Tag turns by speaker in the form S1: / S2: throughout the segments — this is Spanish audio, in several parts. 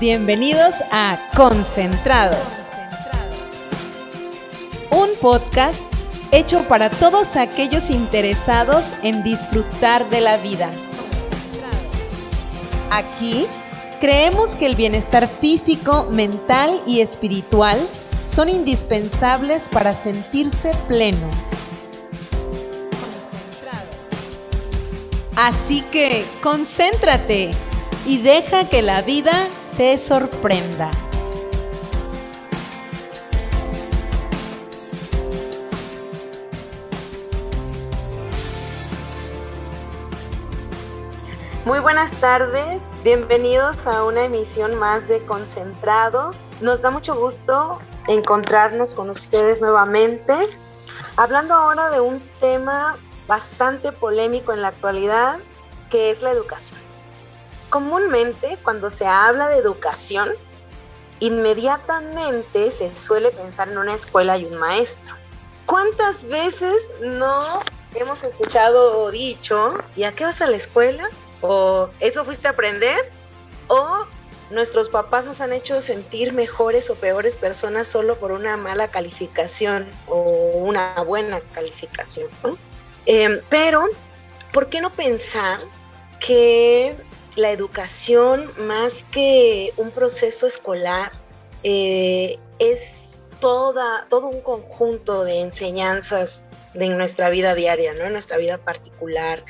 S1: Bienvenidos a Concentrados. Un podcast hecho para todos aquellos interesados en disfrutar de la vida. Aquí creemos que el bienestar físico, mental y espiritual son indispensables para sentirse pleno. Así que concéntrate y deja que la vida te sorprenda.
S2: Muy buenas tardes, bienvenidos a una emisión más de Concentrado. Nos da mucho gusto encontrarnos con ustedes nuevamente, hablando ahora de un tema bastante polémico en la actualidad, que es la educación. Comúnmente, cuando se habla de educación, inmediatamente se suele pensar en una escuela y un maestro. ¿Cuántas veces no hemos escuchado o dicho, ¿y a qué vas a la escuela? ¿O eso fuiste a aprender? ¿O nuestros papás nos han hecho sentir mejores o peores personas solo por una mala calificación o una buena calificación? Em, pero, ¿por qué no pensar que la educación, más que un proceso escolar, eh, es toda, todo un conjunto de enseñanzas de nuestra vida diaria, ¿no? En nuestra vida particular.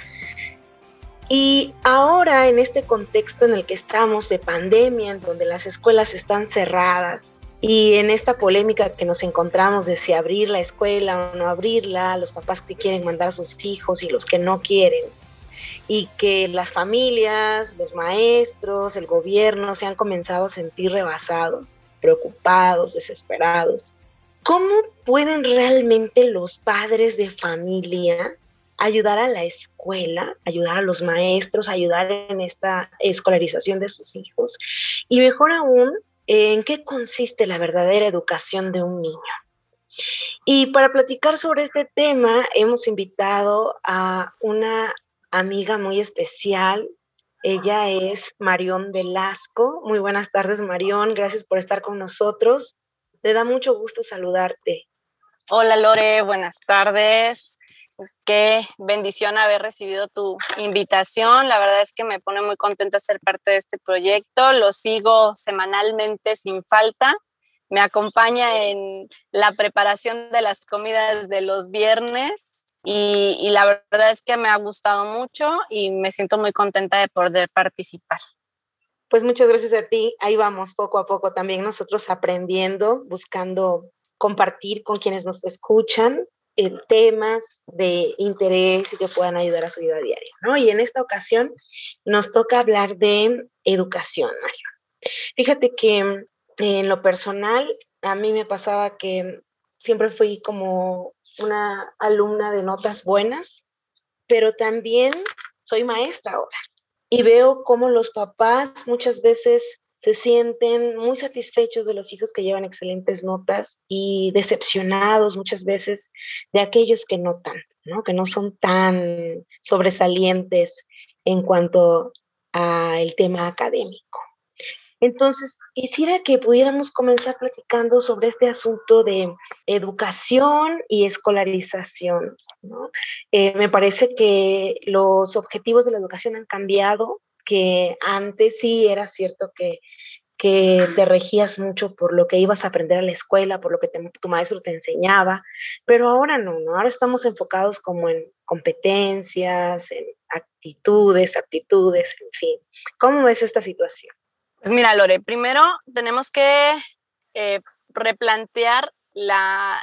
S2: Y ahora, en este contexto en el que estamos de pandemia, en donde las escuelas están cerradas, y en esta polémica que nos encontramos de si abrir la escuela o no abrirla, los papás que quieren mandar a sus hijos y los que no quieren, y que las familias, los maestros, el gobierno se han comenzado a sentir rebasados, preocupados, desesperados. ¿Cómo pueden realmente los padres de familia ayudar a la escuela, ayudar a los maestros, ayudar en esta escolarización de sus hijos? Y mejor aún, ¿en qué consiste la verdadera educación de un niño? Y para platicar sobre este tema, hemos invitado a una amiga muy especial. Ella es Marión Velasco. Muy buenas tardes, Marión. Gracias por estar con nosotros. Me da mucho gusto saludarte.
S3: Hola, Lore. Buenas tardes. Qué bendición haber recibido tu invitación. La verdad es que me pone muy contenta ser parte de este proyecto. Lo sigo semanalmente sin falta. Me acompaña en la preparación de las comidas de los viernes y, la verdad es que me ha gustado mucho y me siento muy contenta de poder participar.
S2: Pues muchas gracias a ti. Ahí vamos poco a poco también nosotros aprendiendo, buscando compartir con quienes nos escuchan eh, temas de interés y que puedan ayudar a su vida diaria, ¿no? Y en esta ocasión nos toca hablar de educación, Mario. Fíjate que en lo personal, a mí me pasaba que siempre fui como una alumna de notas buenas, pero también soy maestra ahora y veo cómo los papás muchas veces se sienten muy satisfechos de los hijos que llevan excelentes notas y decepcionados muchas veces de aquellos que no tanto, ¿no? que no son tan sobresalientes en cuanto al tema académico. Entonces, quisiera que pudiéramos comenzar platicando sobre este asunto de educación y escolarización. Eh, me parece que los objetivos de la educación han cambiado, que antes sí era cierto que, que te regías mucho por lo que ibas a aprender a la escuela, por lo que tu maestro te enseñaba, pero ahora no, ¿no? Ahora estamos enfocados como en competencias, en actitudes, aptitudes, en fin. ¿Cómo ves esta situación?
S3: Pues mira, Lore, primero tenemos que eh, replantear la,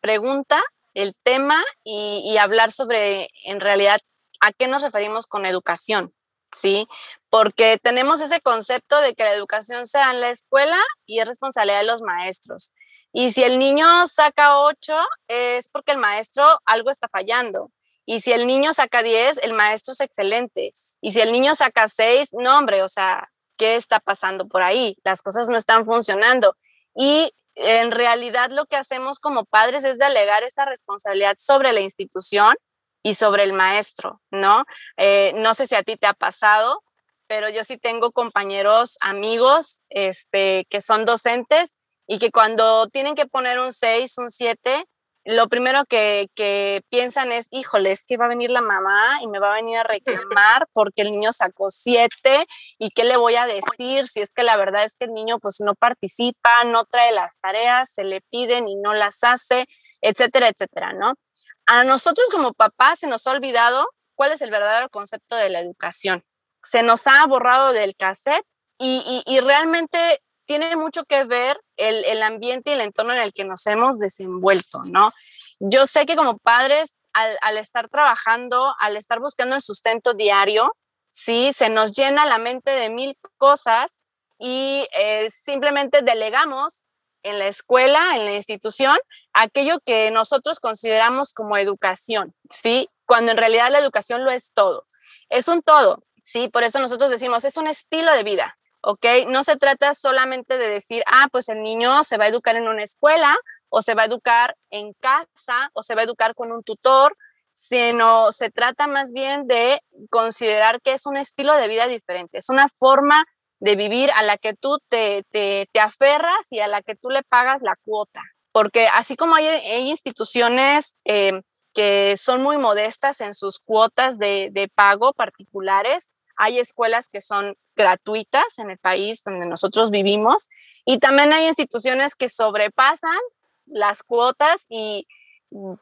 S3: pregunta, el tema y, hablar sobre en realidad a qué nos referimos con educación, ¿sí? Porque tenemos ese concepto de que la educación sea en la escuela y es responsabilidad de los maestros. Y si el niño saca 8 es porque el maestro algo está fallando. Y si el niño saca 10, el maestro es excelente. Y si el niño saca 6, no, hombre, o sea, qué está pasando por ahí, las cosas no están funcionando. Y en realidad lo que hacemos como padres es delegar esa responsabilidad sobre la institución y sobre el maestro, ¿no? Eh, no sé si a ti te ha pasado, pero yo sí tengo compañeros, amigos, este, que son docentes y que cuando tienen que poner un 6, un 7, lo primero que, que, piensan es, híjole, es que va a venir la mamá y me va a venir a reclamar porque el niño sacó siete y qué le voy a decir si es que la verdad es que el niño pues no participa, no trae las tareas, se le piden y no las hace, etcétera, etcétera, ¿no? A nosotros como papás se nos ha olvidado cuál es el verdadero concepto de la educación. Se nos ha borrado del cassette y, y, y realmente tiene mucho que ver el, el, ambiente y el entorno en el que nos hemos desenvuelto, ¿no? Yo sé que como padres, al, al estar trabajando, al estar buscando el sustento diario, sí, se nos llena la mente de mil cosas y eh, simplemente delegamos en la escuela, en la institución, aquello que nosotros consideramos como educación, ¿sí? Cuando en realidad la educación lo es todo. Es un todo, ¿sí? Por eso nosotros decimos, es un estilo de vida, ¿ok? No se trata solamente de decir, ah, pues el niño se va a educar en una escuela o se va a educar en casa o se va a educar con un tutor, sino se trata más bien de considerar que es un estilo de vida diferente, es una forma de vivir a la que tú te, te, te aferras y a la que tú le pagas la cuota. Porque así como hay, hay instituciones eh, que son muy modestas en sus cuotas de, de pago particulares, hay escuelas que son gratuitas en el país donde nosotros vivimos y también hay instituciones que sobrepasan las cuotas y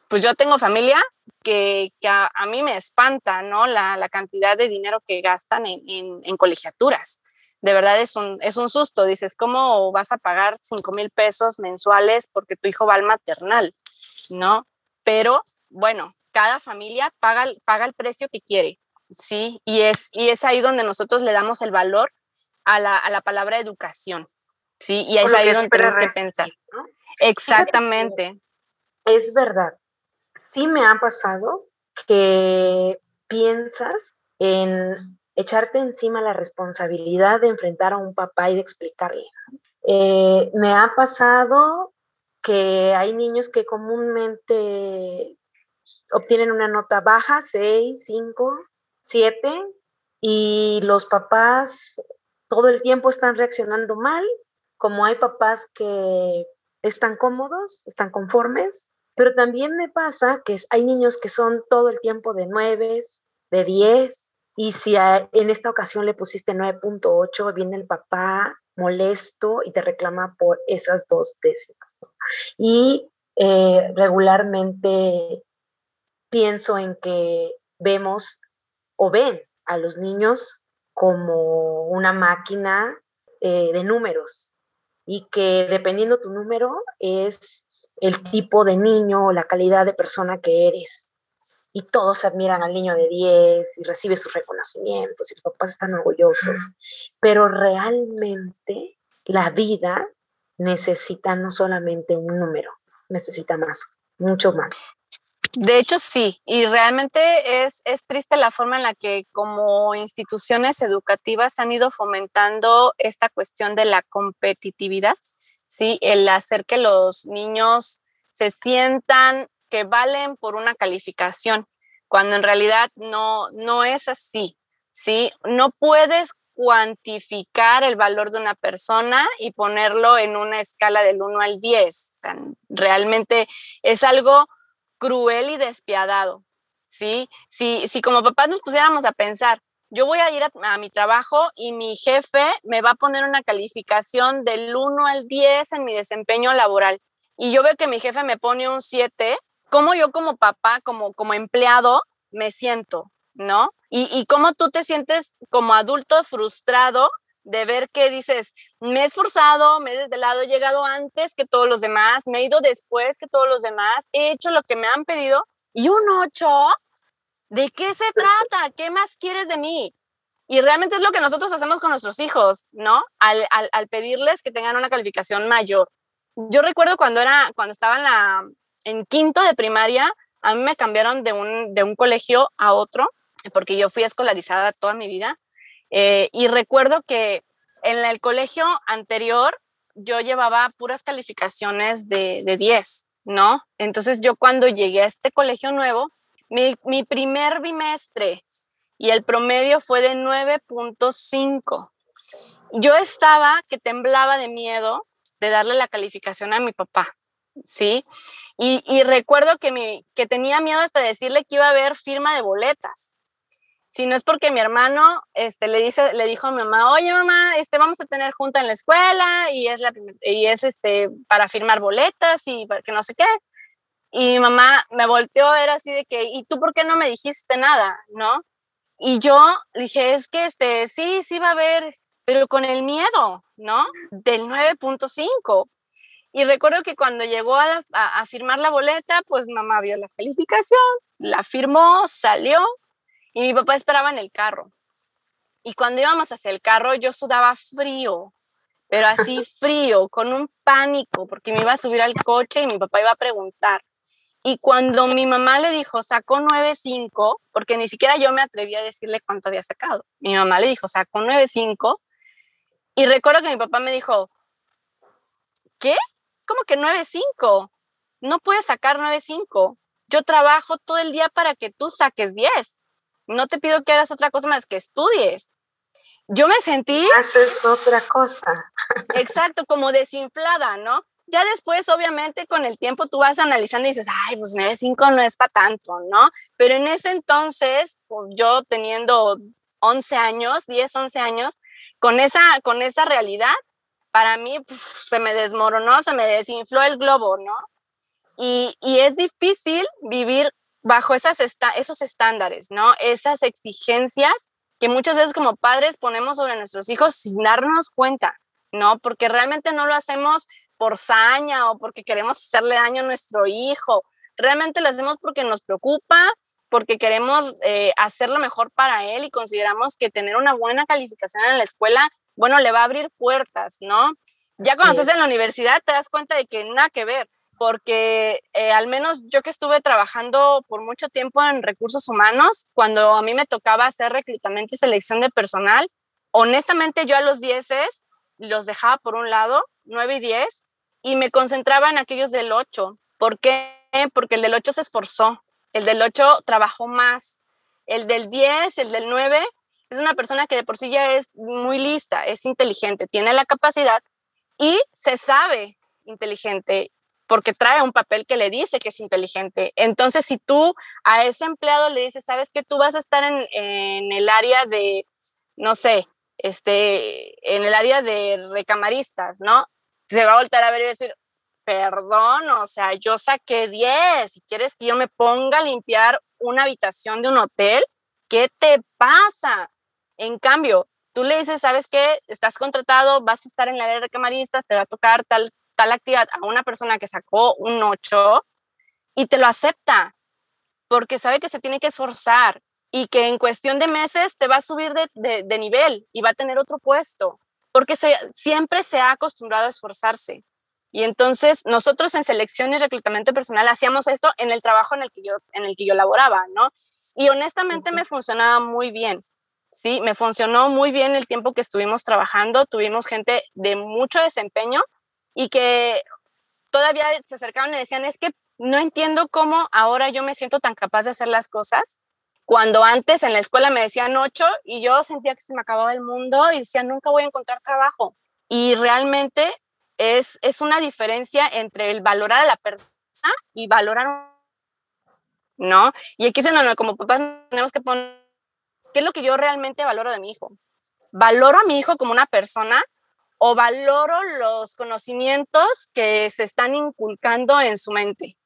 S3: pues yo tengo familia que, a, mí me espanta, ¿no? La, la, cantidad de dinero que gastan en, en, en, colegiaturas. De verdad es un, es un susto. Dices, ¿cómo vas a pagar 5 mil pesos mensuales porque tu hijo va al maternal? ¿No? Pero bueno, cada familia paga, paga el precio que quiere. Sí, y es, y es ahí donde nosotros le damos el valor a la, a la palabra educación, ¿sí? Y es ahí donde tenemos que pensar. ¿no? Exactamente.
S2: Es verdad. Sí me ha pasado que piensas en echarte encima la responsabilidad de enfrentar a un papá y de explicarle. Eh, me ha pasado que hay niños que comúnmente obtienen una nota baja, 6, 5, siete y los papás todo el tiempo están reaccionando mal, como hay papás que están cómodos, están conformes, pero también me pasa que hay niños que son todo el tiempo de nueve, de diez, y si a, en esta ocasión le pusiste 9.8, viene el papá molesto y te reclama por esas dos décimas. Y eh, regularmente pienso en que vemos o ven a los niños como una máquina eh, de números y que dependiendo tu número es el tipo de niño o la calidad de persona que eres. Y todos admiran al niño de 10 y recibe sus reconocimientos y los papás están orgullosos. Pero realmente la vida necesita no solamente un número, necesita más, mucho más.
S3: De hecho, sí, y realmente es, es, triste la forma en la que como instituciones educativas han ido fomentando esta cuestión de la competitividad, ¿sí? El hacer que los niños se sientan que valen por una calificación, cuando en realidad no, no es así, ¿sí? No puedes cuantificar el valor de una persona y ponerlo en una escala del 1 al 10. O sea, realmente es algo cruel y despiadado, ¿sí? Si, si como papás nos pusiéramos a pensar, yo voy a ir a, mi trabajo y mi jefe me va a poner una calificación del 1 al 10 en mi desempeño laboral y yo veo que mi jefe me pone un 7, ¿cómo yo como papá, como, como empleado, me siento? ¿No? Y, y cómo tú te sientes como adulto frustrado de ver que dices, me he esforzado, me he desvelado, he llegado antes que todos los demás, me he ido después que todos los demás, he hecho lo que me han pedido y un 8, ¿de qué se trata? ¿Qué más quieres de mí? Y realmente es lo que nosotros hacemos con nuestros hijos, ¿no? Al, al, pedirles que tengan una calificación mayor. Yo recuerdo cuando, era, cuando estaba en, en quinto de primaria, a mí me cambiaron de un, de un colegio a otro, porque yo fui escolarizada toda mi vida eh, y recuerdo que en el colegio anterior yo llevaba puras calificaciones de, de 10, ¿no? Entonces yo cuando llegué a este colegio nuevo, mi, primer bimestre y el promedio fue de 9.5. Yo estaba que temblaba de miedo de darle la calificación a mi papá, ¿sí? Y, recuerdo que, mi, que tenía miedo hasta decirle que iba a haber firma de boletas. Si no es porque mi hermano este, le, dice, le dijo a mi mamá, oye mamá, este, vamos a tener junta en la escuela y es, la, y es este, para firmar boletas y para que no sé qué. Y mi mamá me volteó a ver así de que, ¿y tú por qué no me dijiste nada? ¿No? Y yo dije, es que este, sí, sí va a haber, pero con el miedo, ¿no? Del 9.5. Y recuerdo que cuando llegó a, a, firmar la boleta, pues mamá vio la calificación, la firmó, salió y mi papá esperaba en el carro. Y cuando íbamos hacia el carro, yo sudaba frío, pero así frío, con un pánico, porque me iba a subir al coche y mi papá iba a preguntar. Y cuando mi mamá le dijo, sacó 9.5, porque ni siquiera yo me atreví a decirle cuánto había sacado. Mi mamá le dijo, sacó 9.5. Y recuerdo que mi papá me dijo, ¿qué? ¿Cómo que 9.5? No puedes sacar 9.5. Yo trabajo todo el día para que tú saques 10. No te pido que hagas otra cosa más que estudies. Yo me sentí...
S2: Haces otra cosa.
S3: Exacto, como desinflada, ¿no? Ya después, obviamente, con el tiempo tú vas analizando y dices, ay, pues 9.5 no es para tanto, ¿no? Pero en ese entonces, pues, yo teniendo 11 años, 10, 11 años, con esa, con esa realidad, para mí se me desmoronó, se me desinfló el globo, ¿no? Y, es difícil vivir bajo esas esos estándares, ¿no? Esas exigencias que muchas veces como padres ponemos sobre nuestros hijos sin darnos cuenta, ¿no? Porque realmente no lo hacemos por saña o porque queremos hacerle daño a nuestro hijo. Realmente lo hacemos porque nos preocupa, porque queremos eh, hacer lo mejor para él y consideramos que tener una buena calificación en la escuela, bueno, le va a abrir puertas, ¿no? Ya cuando estás en la universidad te das cuenta de que nada que ver, porque eh, al menos yo que estuve trabajando por mucho tiempo en recursos humanos, cuando a mí me tocaba hacer reclutamiento y selección de personal, honestamente yo a los 10 los dejaba por un lado, 9 y 10, y me concentraba en aquellos del 8. ¿Por qué? Porque el del 8 se esforzó, el del 8 trabajó más, el del 10, el del 9 es una persona que de por sí ya es muy lista, es inteligente, tiene la capacidad y se sabe inteligente porque trae un papel que le dice que es inteligente. Entonces, si tú a ese empleado le dices, sabes que tú vas a estar en, en el área de, no sé, este, en el área de recamaristas, ¿no? se va a voltar a ver y decir, perdón, o sea, yo saqué 10, si quieres que yo me ponga a limpiar una habitación de un hotel, ¿qué te pasa? En cambio, tú le dices, ¿sabes qué? Estás contratado, vas a estar en la área de camaristas, te va a tocar tal, tal actividad a una persona que sacó un 8 y te lo acepta, porque sabe que se tiene que esforzar y que en cuestión de meses te va a subir de, de nivel y va a tener otro puesto porque siempre se ha acostumbrado a esforzarse. Y entonces nosotros en selección y reclutamiento personal hacíamos esto en el trabajo en el que yo, en el que yo laboraba, ¿no? Y honestamente me funcionaba muy bien. Sí, me funcionó muy bien el tiempo que estuvimos trabajando. Tuvimos gente de mucho desempeño y que todavía se acercaban y decían, es que no entiendo cómo ahora yo me siento tan capaz de hacer las cosas cuando antes en la escuela me decían ocho y yo sentía que se me acababa el mundo y decía, nunca voy a encontrar trabajo. Y realmente es, es una diferencia entre el valorar a la persona y valorar, ¿no? Y aquí es donde como papás tenemos que poner, ¿qué es lo que yo realmente valoro de mi hijo? ¿Valoro a mi hijo como una persona o valoro los conocimientos que se están inculcando en su mente?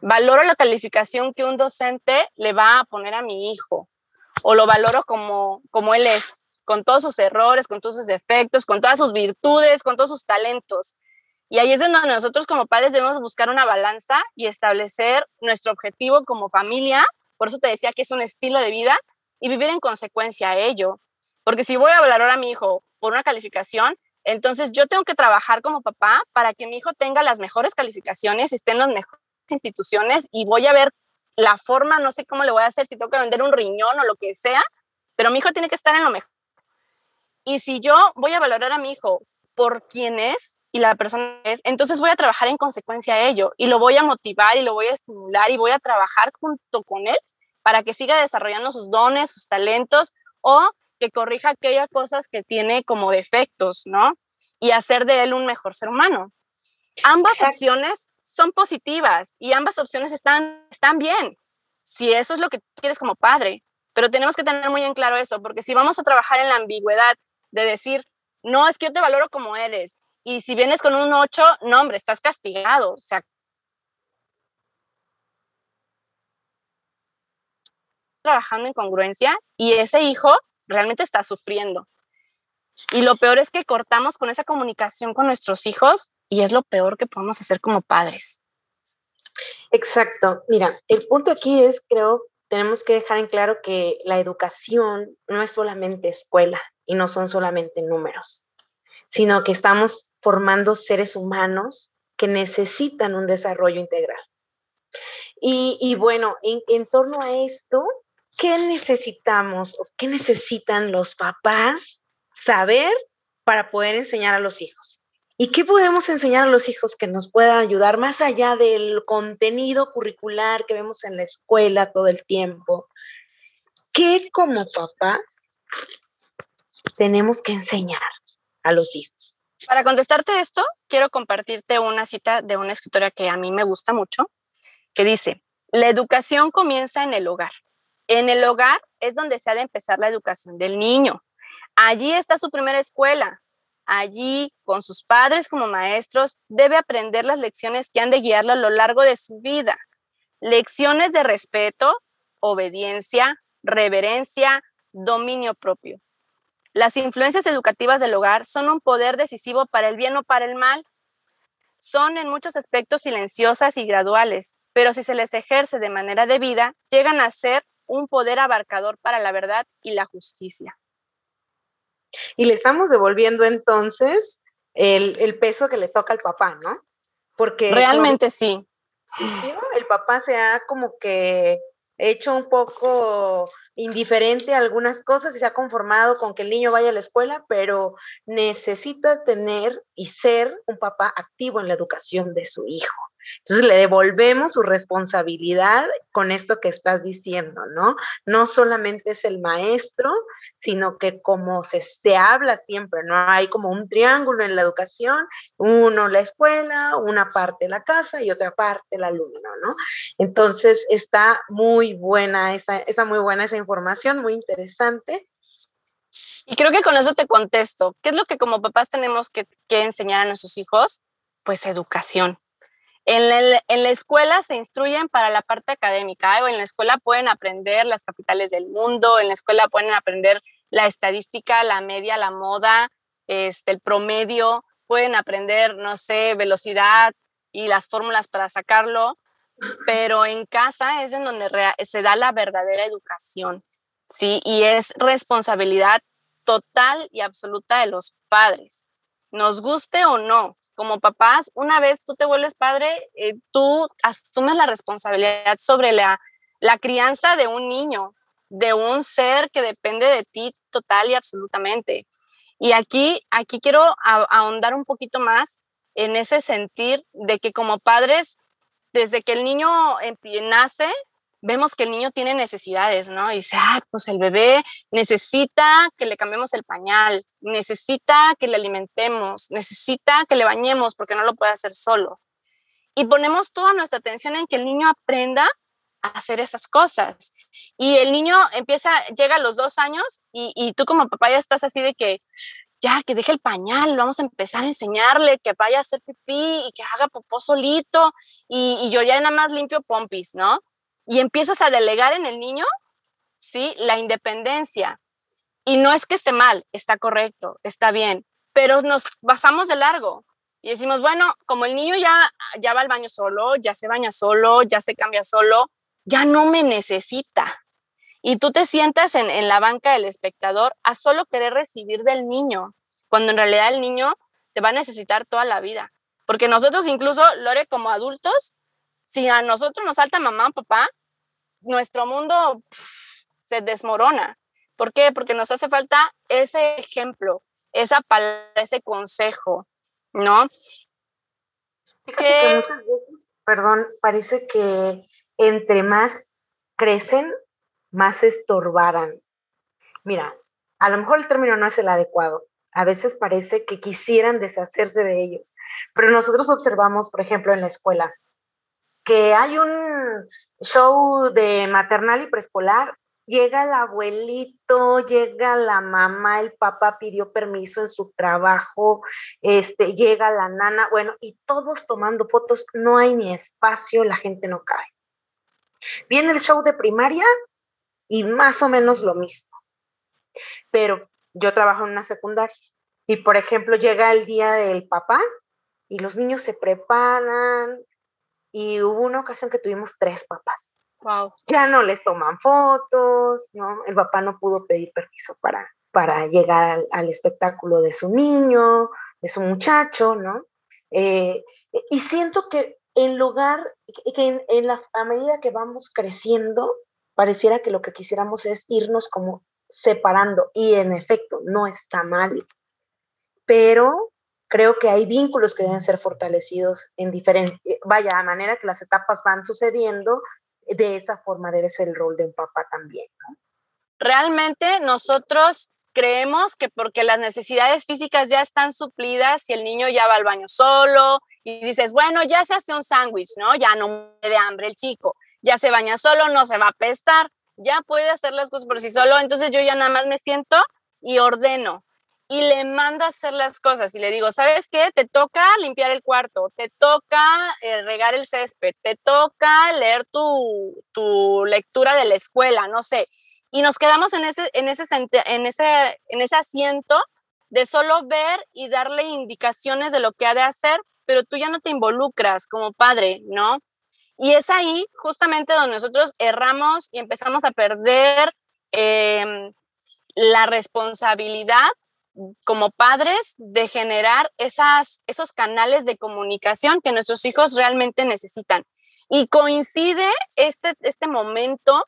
S3: valoro la calificación que un docente le va a poner a mi hijo o lo valoro como, como él es, con todos sus errores, con todos sus defectos, con todas sus virtudes, con todos sus talentos. Y ahí es donde nosotros como padres debemos buscar una balanza y establecer nuestro objetivo como familia. Por eso te decía que es un estilo de vida y vivir en consecuencia a ello. Porque si voy a valorar a mi hijo por una calificación, entonces yo tengo que trabajar como papá para que mi hijo tenga las mejores calificaciones esté en los mejores instituciones y voy a ver la forma, no sé cómo le voy a hacer, si tengo que vender un riñón o lo que sea, pero mi hijo tiene que estar en lo mejor. Y si yo voy a valorar a mi hijo por quién es y la persona es, entonces voy a trabajar en consecuencia a ello y lo voy a motivar y lo voy a estimular y voy a trabajar junto con él para que siga desarrollando sus dones, sus talentos o que corrija aquellas cosas que tiene como defectos, ¿no? Y hacer de él un mejor ser humano. Ambas opciones son positivas y ambas opciones están, están bien, si eso es lo que quieres como padre. Pero tenemos que tener muy en claro eso, porque si vamos a trabajar en la ambigüedad de decir, no, es que yo te valoro como eres, y si vienes con un 8, no, hombre, estás castigado. O sea, trabajando en congruencia y ese hijo realmente está sufriendo. Y lo peor es que cortamos con esa comunicación con nuestros hijos y es lo peor que podemos hacer como padres.
S2: Exacto. Mira, el punto aquí es, creo, tenemos que dejar en claro que la educación no es solamente escuela y no son solamente números, sino que estamos formando seres humanos que necesitan un desarrollo integral. Y, bueno, en, torno a esto, ¿qué necesitamos o qué necesitan los papás saber para poder enseñar a los hijos? ¿Y qué podemos enseñar a los hijos que nos pueda ayudar más allá del contenido curricular que vemos en la escuela todo el tiempo? ¿Qué como papás tenemos que enseñar a los hijos?
S3: Para contestarte esto, quiero compartirte una cita de una escritora que a mí me gusta mucho, que dice, la educación comienza en el hogar. En el hogar es donde se ha de empezar la educación del niño. Allí está su primera escuela. Allí, con sus padres como maestros, debe aprender las lecciones que han de guiarlo a lo largo de su vida. Lecciones de respeto, obediencia, reverencia, dominio propio. Las influencias educativas del hogar son un poder decisivo para el bien o para el mal. Son en muchos aspectos silenciosas y graduales, pero si se les ejerce de manera debida, llegan a ser un poder abarcador para la verdad y la justicia.
S2: Y le estamos devolviendo entonces el, peso que le toca al papá, ¿no?
S3: Porque realmente sí.
S2: El papá se ha como que hecho un poco indiferente a algunas cosas y se ha conformado con que el niño vaya a la escuela, pero necesita tener y ser un papá activo en la educación de su hijo. Entonces le devolvemos su responsabilidad con esto que estás diciendo, ¿no? No solamente es el maestro, sino que como se, se habla siempre, ¿no? Hay como un triángulo en la educación, uno la escuela, una parte la casa y otra parte el alumno, ¿no? Entonces está muy buena esa, esa muy buena esa información, muy interesante.
S3: Y creo que con eso te contesto. ¿Qué es lo que como papás tenemos que, que enseñar a nuestros hijos? Pues educación en la, escuela se instruyen para la parte académica, en la escuela pueden aprender las capitales del mundo, en la escuela pueden aprender la estadística, la media, la moda, este, el promedio, pueden aprender, no sé, velocidad y las fórmulas para sacarlo, pero en casa es en donde se da la verdadera educación, ¿sí? Y es responsabilidad total y absoluta de los padres, nos guste o no, como papás, una vez tú te vuelves padre, eh, tú asumes la responsabilidad sobre la, la crianza de un niño, de un ser que depende de ti total y absolutamente. Y aquí, aquí quiero ahondar un poquito más en ese sentir de que como padres, desde que el niño nace, vemos que el niño tiene necesidades, ¿no? Y dice, ah, pues el bebé necesita que le cambiemos el pañal, necesita que le alimentemos, necesita que le bañemos porque no lo puede hacer solo. Y ponemos toda nuestra atención en que el niño aprenda a hacer esas cosas. Y el niño empieza, llega a los dos años y, y tú como papá ya estás así de que, ya, que deje el pañal, vamos a empezar a enseñarle que vaya a hacer pipí y que haga popó solito y, y yo ya nada más limpio pompis, ¿no? Y empiezas a delegar en el niño, ¿sí? La independencia. Y no es que esté mal, está correcto, está bien, pero nos basamos de largo y decimos, bueno, como el niño ya, ya va al baño solo, ya se baña solo, ya se cambia solo, ya no me necesita. Y tú te sientas en, en la banca del espectador a solo querer recibir del niño, cuando en realidad el niño te va a necesitar toda la vida. Porque nosotros incluso, Lore, como adultos, si a nosotros nos salta mamá o papá, nuestro mundo se desmorona. ¿Por qué? Porque nos hace falta ese ejemplo, esa palabra, ese consejo, ¿no?
S2: Fíjate que muchas veces, perdón, parece que entre más crecen, más estorbaran. Mira, a lo mejor el término no es el adecuado. A veces parece que quisieran deshacerse de ellos, pero nosotros observamos, por ejemplo, en la escuela, que hay un show de maternal y preescolar llega el abuelito, llega la mamá, el papá pidió permiso en su trabajo, este, llega la nana, bueno, y todos tomando fotos, no hay ni espacio, la gente no cabe. Viene el show de primaria y más o menos lo mismo. Pero yo trabajo en una secundaria y, por ejemplo, llega el día del papá y los niños se preparan y hubo una ocasión que tuvimos tres papás ya no les toman fotos, ¿no? El papá no pudo pedir permiso para, para llegar al, espectáculo de su niño, de su muchacho, ¿no? Eh, y siento que en lugar, que en, la, a medida que vamos creciendo, pareciera que lo que quisiéramos es irnos como separando, y en efecto, no está mal, pero creo que hay vínculos que deben ser fortalecidos en diferente, vaya, a manera que las etapas van sucediendo, de esa forma debe ser el rol de un papá también.
S3: Realmente nosotros creemos que porque las necesidades físicas ya están suplidas y el niño ya va al baño solo y dices, bueno, ya se hace un sándwich, ¿no? Ya no me de hambre el chico, ya se baña solo, no se va a pestar, ya puede hacer las cosas por sí solo, entonces yo ya nada más me siento y ordeno y le mando a hacer las cosas y le digo, ¿sabes qué? Te toca limpiar el cuarto, te toca eh, regar el césped, te toca leer tu, tu, lectura de la escuela, no sé. Y nos quedamos en ese, en, ese, en, ese, en ese asiento de solo ver y darle indicaciones de lo que ha de hacer, pero tú ya no te involucras como padre, ¿no? Y es ahí justamente donde nosotros erramos y empezamos a perder em, la responsabilidad como padres de generar esas, esos canales de comunicación que nuestros hijos realmente necesitan. Y coincide este, este momento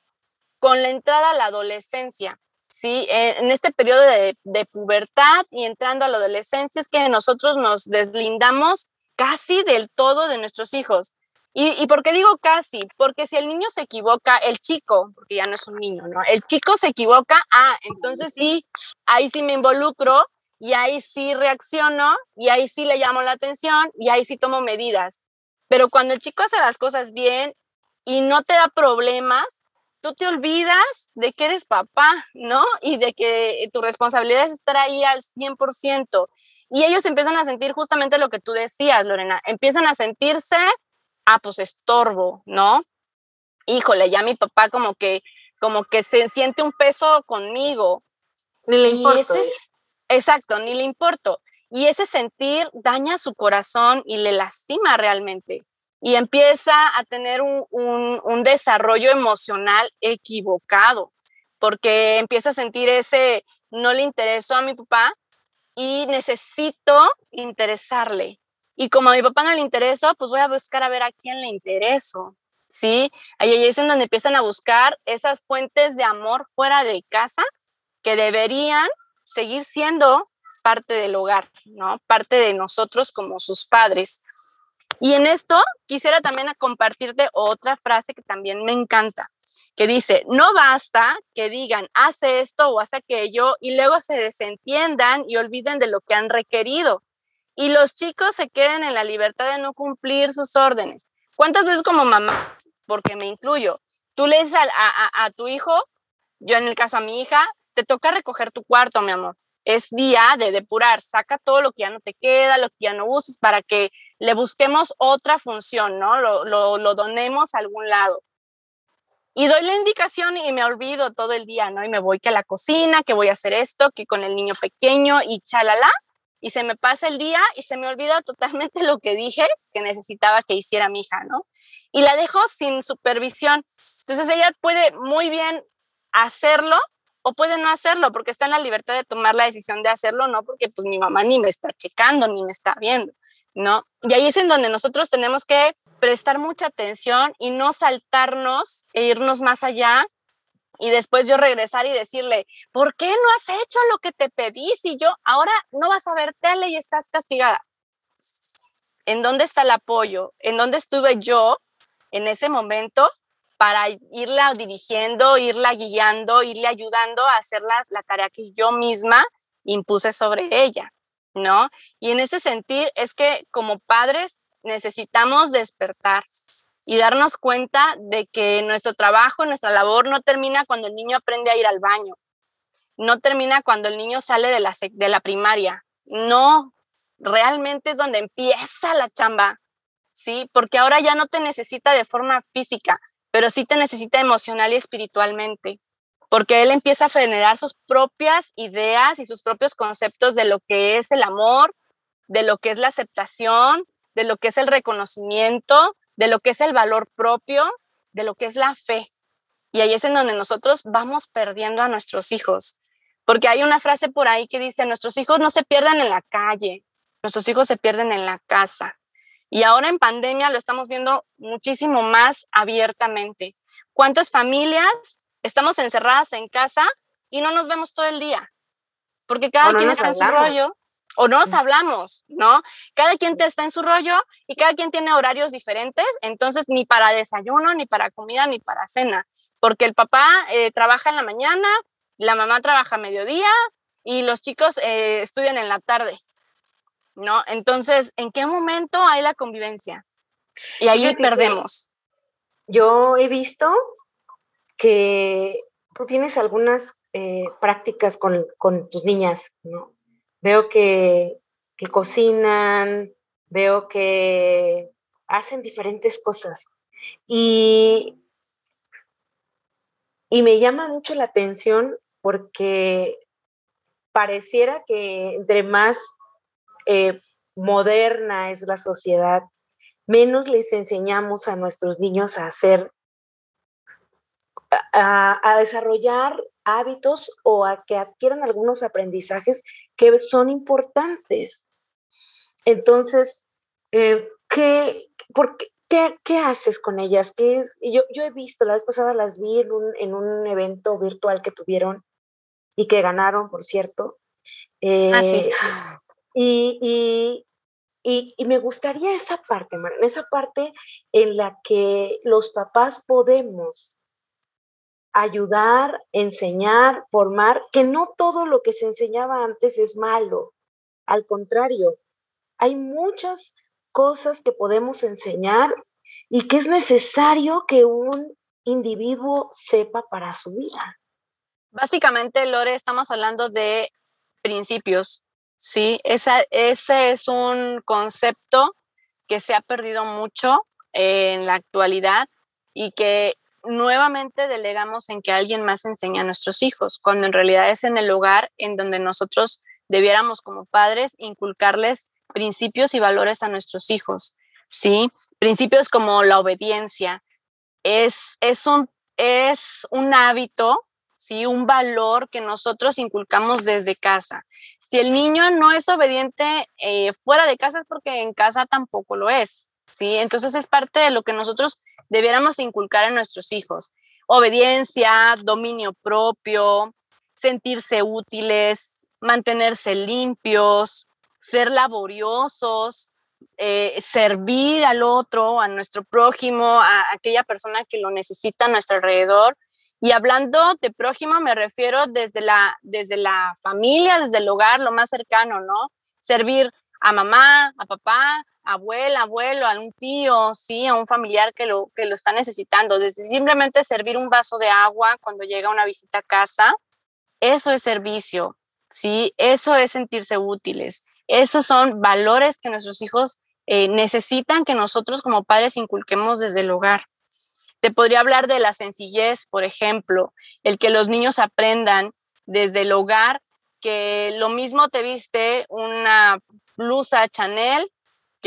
S3: con la entrada a la adolescencia. ¿sí? En este periodo de pubertad y entrando a la adolescencia es que nosotros nos deslindamos casi del todo de nuestros hijos. ¿Y, ¿Y, por qué digo casi? Porque si el niño se equivoca, el chico, porque ya no es un niño, ¿no? El chico se equivoca, ah, entonces sí, ahí sí me involucro y ahí sí reacciono y ahí sí le llamo la atención y ahí sí tomo medidas. Pero cuando el chico hace las cosas bien y no te da problemas, tú te olvidas de que eres papá, ¿no? Y de que tu responsabilidad es estar ahí al 100%. Y ellos empiezan a sentir justamente lo que tú decías, Lorena, empiezan a sentirse ah, pues estorbo, ¿no? Híjole, ya mi papá como que, como que se siente un peso conmigo.
S2: Ni le importa.
S3: Exacto, ni le importo. Y ese sentir daña su corazón y le lastima realmente. Y empieza a tener un, un desarrollo emocional equivocado, porque empieza a sentir ese, no le interesó a mi papá y necesito interesarle. Y como a mi papá no le interesó, pues voy a buscar a ver a quién le intereso, ¿sí? Ahí es en donde empiezan a buscar esas fuentes de amor fuera de casa que deberían seguir siendo parte del hogar, ¿no? Parte de nosotros como sus padres. Y en esto quisiera también compartirte otra frase que también me encanta, que dice, no basta que digan, hace esto o hace aquello y luego se desentiendan y olviden de lo que han requerido y los chicos se queden en la libertad de no cumplir sus órdenes. ¿Cuántas veces como mamá, porque me incluyo, tú le dices a, tu hijo, yo en el caso a mi hija, te toca recoger tu cuarto, mi amor. Es día de depurar, saca todo lo que ya no te queda, lo que ya no uses, para que le busquemos otra función, ¿no? Lo, lo, lo donemos a algún lado. Y doy la indicación y me olvido todo el día, ¿no? Y me voy que a la cocina, que voy a hacer esto, que con el niño pequeño y chalala y se me pasa el día y se me olvida totalmente lo que dije que necesitaba que hiciera mi hija, ¿no? Y la dejo sin supervisión. Entonces ella puede muy bien hacerlo o puede no hacerlo porque está en la libertad de tomar la decisión de hacerlo, no porque pues mi mamá ni me está checando ni me está viendo, ¿no? Y ahí es en donde nosotros tenemos que prestar mucha atención y no saltarnos e irnos más allá y después yo regresar y decirle, ¿por qué no has hecho lo que te pedí si yo ahora no vas a ver tele y estás castigada? ¿En dónde está el apoyo? ¿En dónde estuve yo en ese momento para irla dirigiendo, irla guiando, irle ayudando a hacer la, la tarea que yo misma impuse sobre ella, ¿no? Y en ese sentir es que como padres necesitamos despertar y darnos cuenta de que nuestro trabajo, nuestra labor no termina cuando el niño aprende a ir al baño, no termina cuando el niño sale de la, de la primaria, no, realmente es donde empieza la chamba, ¿sí? Porque ahora ya no te necesita de forma física, pero sí te necesita emocional y espiritualmente, porque él empieza a generar sus propias ideas y sus propios conceptos de lo que es el amor, de lo que es la aceptación, de lo que es el reconocimiento, de lo que es el valor propio, de lo que es la fe. Y ahí es en donde nosotros vamos perdiendo a nuestros hijos. Porque hay una frase por ahí que dice, nuestros hijos no se pierdan en la calle, nuestros hijos se pierden en la casa. Y ahora en pandemia lo estamos viendo muchísimo más abiertamente. ¿Cuántas familias estamos encerradas en casa y no nos vemos todo el día? Porque cada quien está en su rollo o no nos hablamos, ¿no? Cada quien está en su rollo y cada quien tiene horarios diferentes, entonces ni para desayuno, ni para comida, ni para cena, porque el papá eh, trabaja en la mañana, la mamá trabaja a mediodía y los chicos eh, estudian en la tarde, ¿no? Entonces, ¿en qué momento hay la convivencia? Y ahí perdemos.
S2: Yo he visto que tú tienes algunas eh, prácticas con, con tus niñas, ¿no? Veo que, cocinan, veo que hacen diferentes cosas. Y, y me llama mucho la atención porque pareciera que entre más eh, moderna es la sociedad, menos les enseñamos a nuestros niños a hacer, a desarrollar hábitos o a que adquieran algunos aprendizajes que son importantes. Entonces, eh, ¿qué, por qué, haces con ellas? ¿Qué es? Yo, yo he visto, la vez pasada las vi en un, en un evento virtual que tuvieron y que ganaron, por cierto.
S3: ah, sí.
S2: Eh, y, y, y, me gustaría esa parte, esa parte en la que los papás podemos ayudar, enseñar, formar, que no todo lo que se enseñaba antes es malo. Al contrario, hay muchas cosas que podemos enseñar y que es necesario que un individuo sepa para su vida.
S3: Básicamente, Lore, estamos hablando de principios, ¿sí? ese es un concepto que se ha perdido mucho en la actualidad y que nuevamente delegamos en que alguien más enseñe a nuestros hijos, cuando en realidad es en el hogar en donde nosotros debiéramos como padres inculcarles principios y valores a nuestros hijos, ¿sí? Principios como la obediencia. Es, es, un, es un hábito, ¿sí? Un valor que nosotros inculcamos desde casa. Si el niño no es obediente eh, fuera de casa es porque en casa tampoco lo es, ¿sí? Entonces es parte de lo que nosotros debiéramos inculcar en nuestros hijos. Obediencia, dominio propio, sentirse útiles, mantenerse limpios, ser laboriosos, eh, servir al otro, a nuestro prójimo, a aquella persona que lo necesita a nuestro alrededor. Y hablando de prójimo, me refiero desde la, desde la familia, desde el hogar, lo más cercano, ¿no? Servir a mamá, a papá, abuela, abuelo, a un tío, sí, a un familiar que lo, que lo está necesitando. Desde simplemente servir un vaso de agua cuando llega una visita a casa, eso es servicio, sí, eso es sentirse útiles. Esos son valores que nuestros hijos eh, necesitan que nosotros como padres inculquemos desde el hogar. Te podría hablar de la sencillez, por ejemplo, el que los niños aprendan desde el hogar que lo mismo te viste una blusa Chanel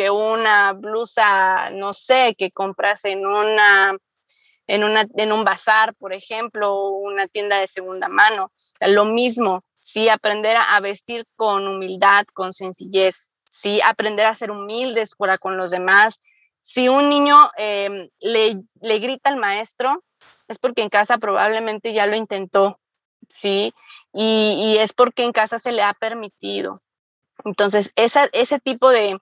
S3: una blusa, no sé, que compras en una en, una, en un bazar, por ejemplo, o una tienda de segunda mano. lo mismo, sí, aprender a, vestir con humildad, con sencillez, sí, aprender a ser humildes para con los demás. Si un niño em, le, le grita al maestro, es porque en casa probablemente ya lo intentó, sí, y, y es porque en casa se le ha permitido. Entonces, esa, ese tipo de,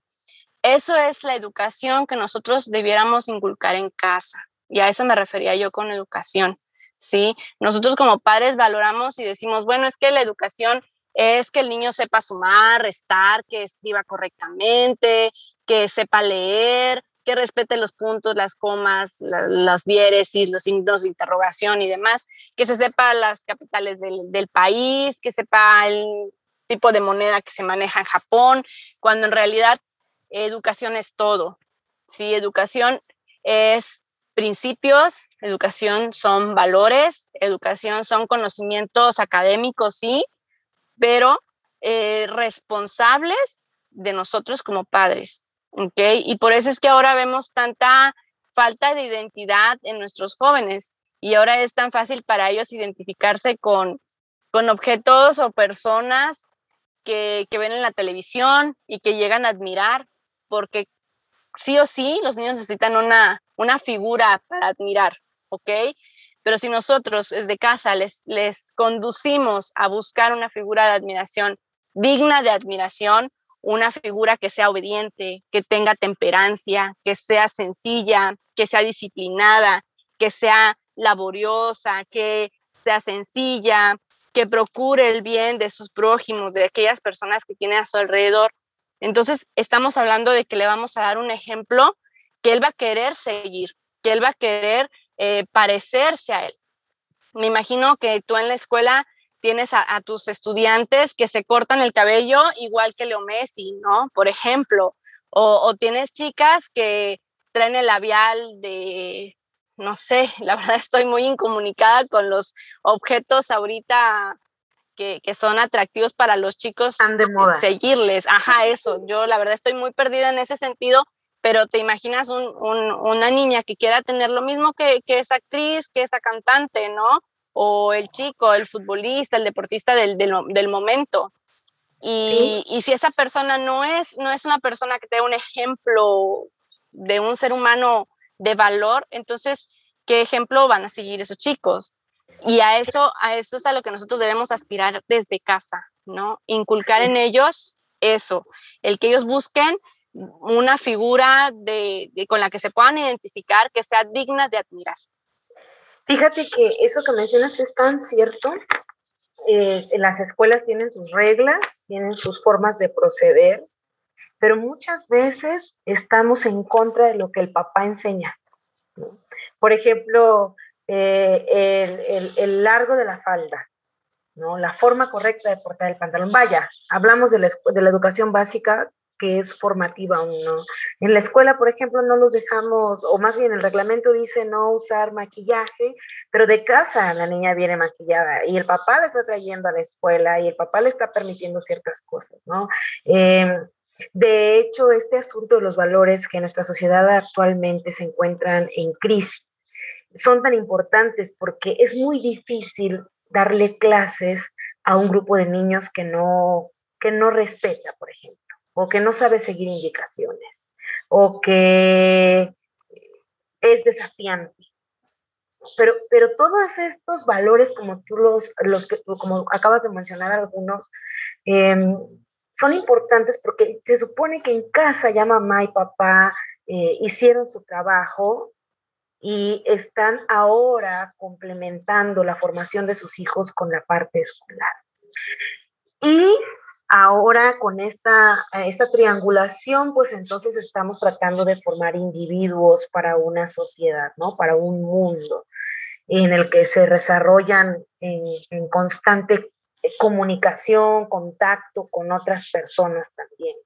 S3: eso es la educación que nosotros debiéramos inculcar en casa, Y a eso me refería yo con educación, ¿sí? Nosotros como padres valoramos y decimos, bueno, es que la educación es que el niño sepa sumar, restar, que escriba correctamente, que sepa leer, que respete los puntos, las comas, las diéresis, los signos de interrogación y demás, que se sepa las capitales del, del, país, que sepa el tipo de moneda que se maneja en Japón, cuando en realidad educación es todo. Sí, educación es principios, educación son valores, educación son conocimientos académicos, sí, pero eh, responsables de nosotros como padres. ¿ok? Y por eso es que ahora vemos tanta falta de identidad en nuestros jóvenes y ahora es tan fácil para ellos identificarse con, con objetos o personas que, que ven en la televisión y que llegan a admirar, porque sí o sí los niños necesitan una, una figura para admirar, ¿ok? Pero si nosotros desde casa les, les conducimos a buscar una figura de admiración digna de admiración, una figura que sea obediente, que tenga temperancia, que sea sencilla, que sea disciplinada, que sea laboriosa, que sea sencilla, que procure el bien de sus prójimos, de aquellas personas que tiene a su alrededor. Entonces, estamos hablando de que le vamos a dar un ejemplo que él va a querer seguir, que él va a querer eh, parecerse a él. Me imagino que tú en la escuela tienes a, tus estudiantes que se cortan el cabello igual que Leo Messi, ¿no? Por ejemplo, o, tienes chicas que traen el labial de, no sé, la verdad estoy muy incomunicada con los objetos ahorita que, son atractivos para los chicos seguirles. Ajá, eso, yo la verdad estoy muy perdida en ese sentido, pero te imaginas una niña que quiera tener lo mismo que, que esa actriz, que esa cantante, ¿no? o el chico, el futbolista, el deportista del, del, momento. Y, y, si esa persona no es, no es una persona que te da un ejemplo de un ser humano de valor, entonces, ¿qué ejemplo van a seguir esos chicos? Y a eso, a eso es a lo que nosotros debemos aspirar desde casa, ¿no? Inculcar en ellos eso, el que ellos busquen una figura de, con la que se puedan identificar, que sea digna de admirar.
S2: Fíjate que eso que mencionas es tan cierto. Eh, las escuelas tienen sus reglas, tienen sus formas de proceder, pero muchas veces estamos en contra de lo que el papá enseña. Por ejemplo, eh, el, largo de la falda, ¿no? la forma correcta de portar el pantalón. Vaya, hablamos de la, educación básica que es formativa aún, ¿no? En la escuela, por ejemplo, no los dejamos, o más bien el reglamento dice no usar maquillaje, pero de casa la niña viene maquillada y el papá la está trayendo a la escuela y el papá le está permitiendo ciertas cosas, ¿no? Em, de hecho, este asunto de los valores que en nuestra sociedad actualmente se encuentran en crisis son tan importantes porque es muy difícil darle clases a un grupo de niños que no, que no respeta, por ejemplo o que no sabe seguir indicaciones, o que es desafiante. Pero, pero todos estos valores, como tú los, los que, como acabas de mencionar algunos, em, son importantes porque se supone que en casa ya mamá y papá eh, hicieron su trabajo y están ahora complementando la formación de sus hijos con la parte escolar. Y Ahora con esta, esta triangulación, pues entonces estamos tratando de formar individuos para una sociedad, ¿no? Para un mundo en el que se desarrollan en, constante comunicación, contacto con otras personas también.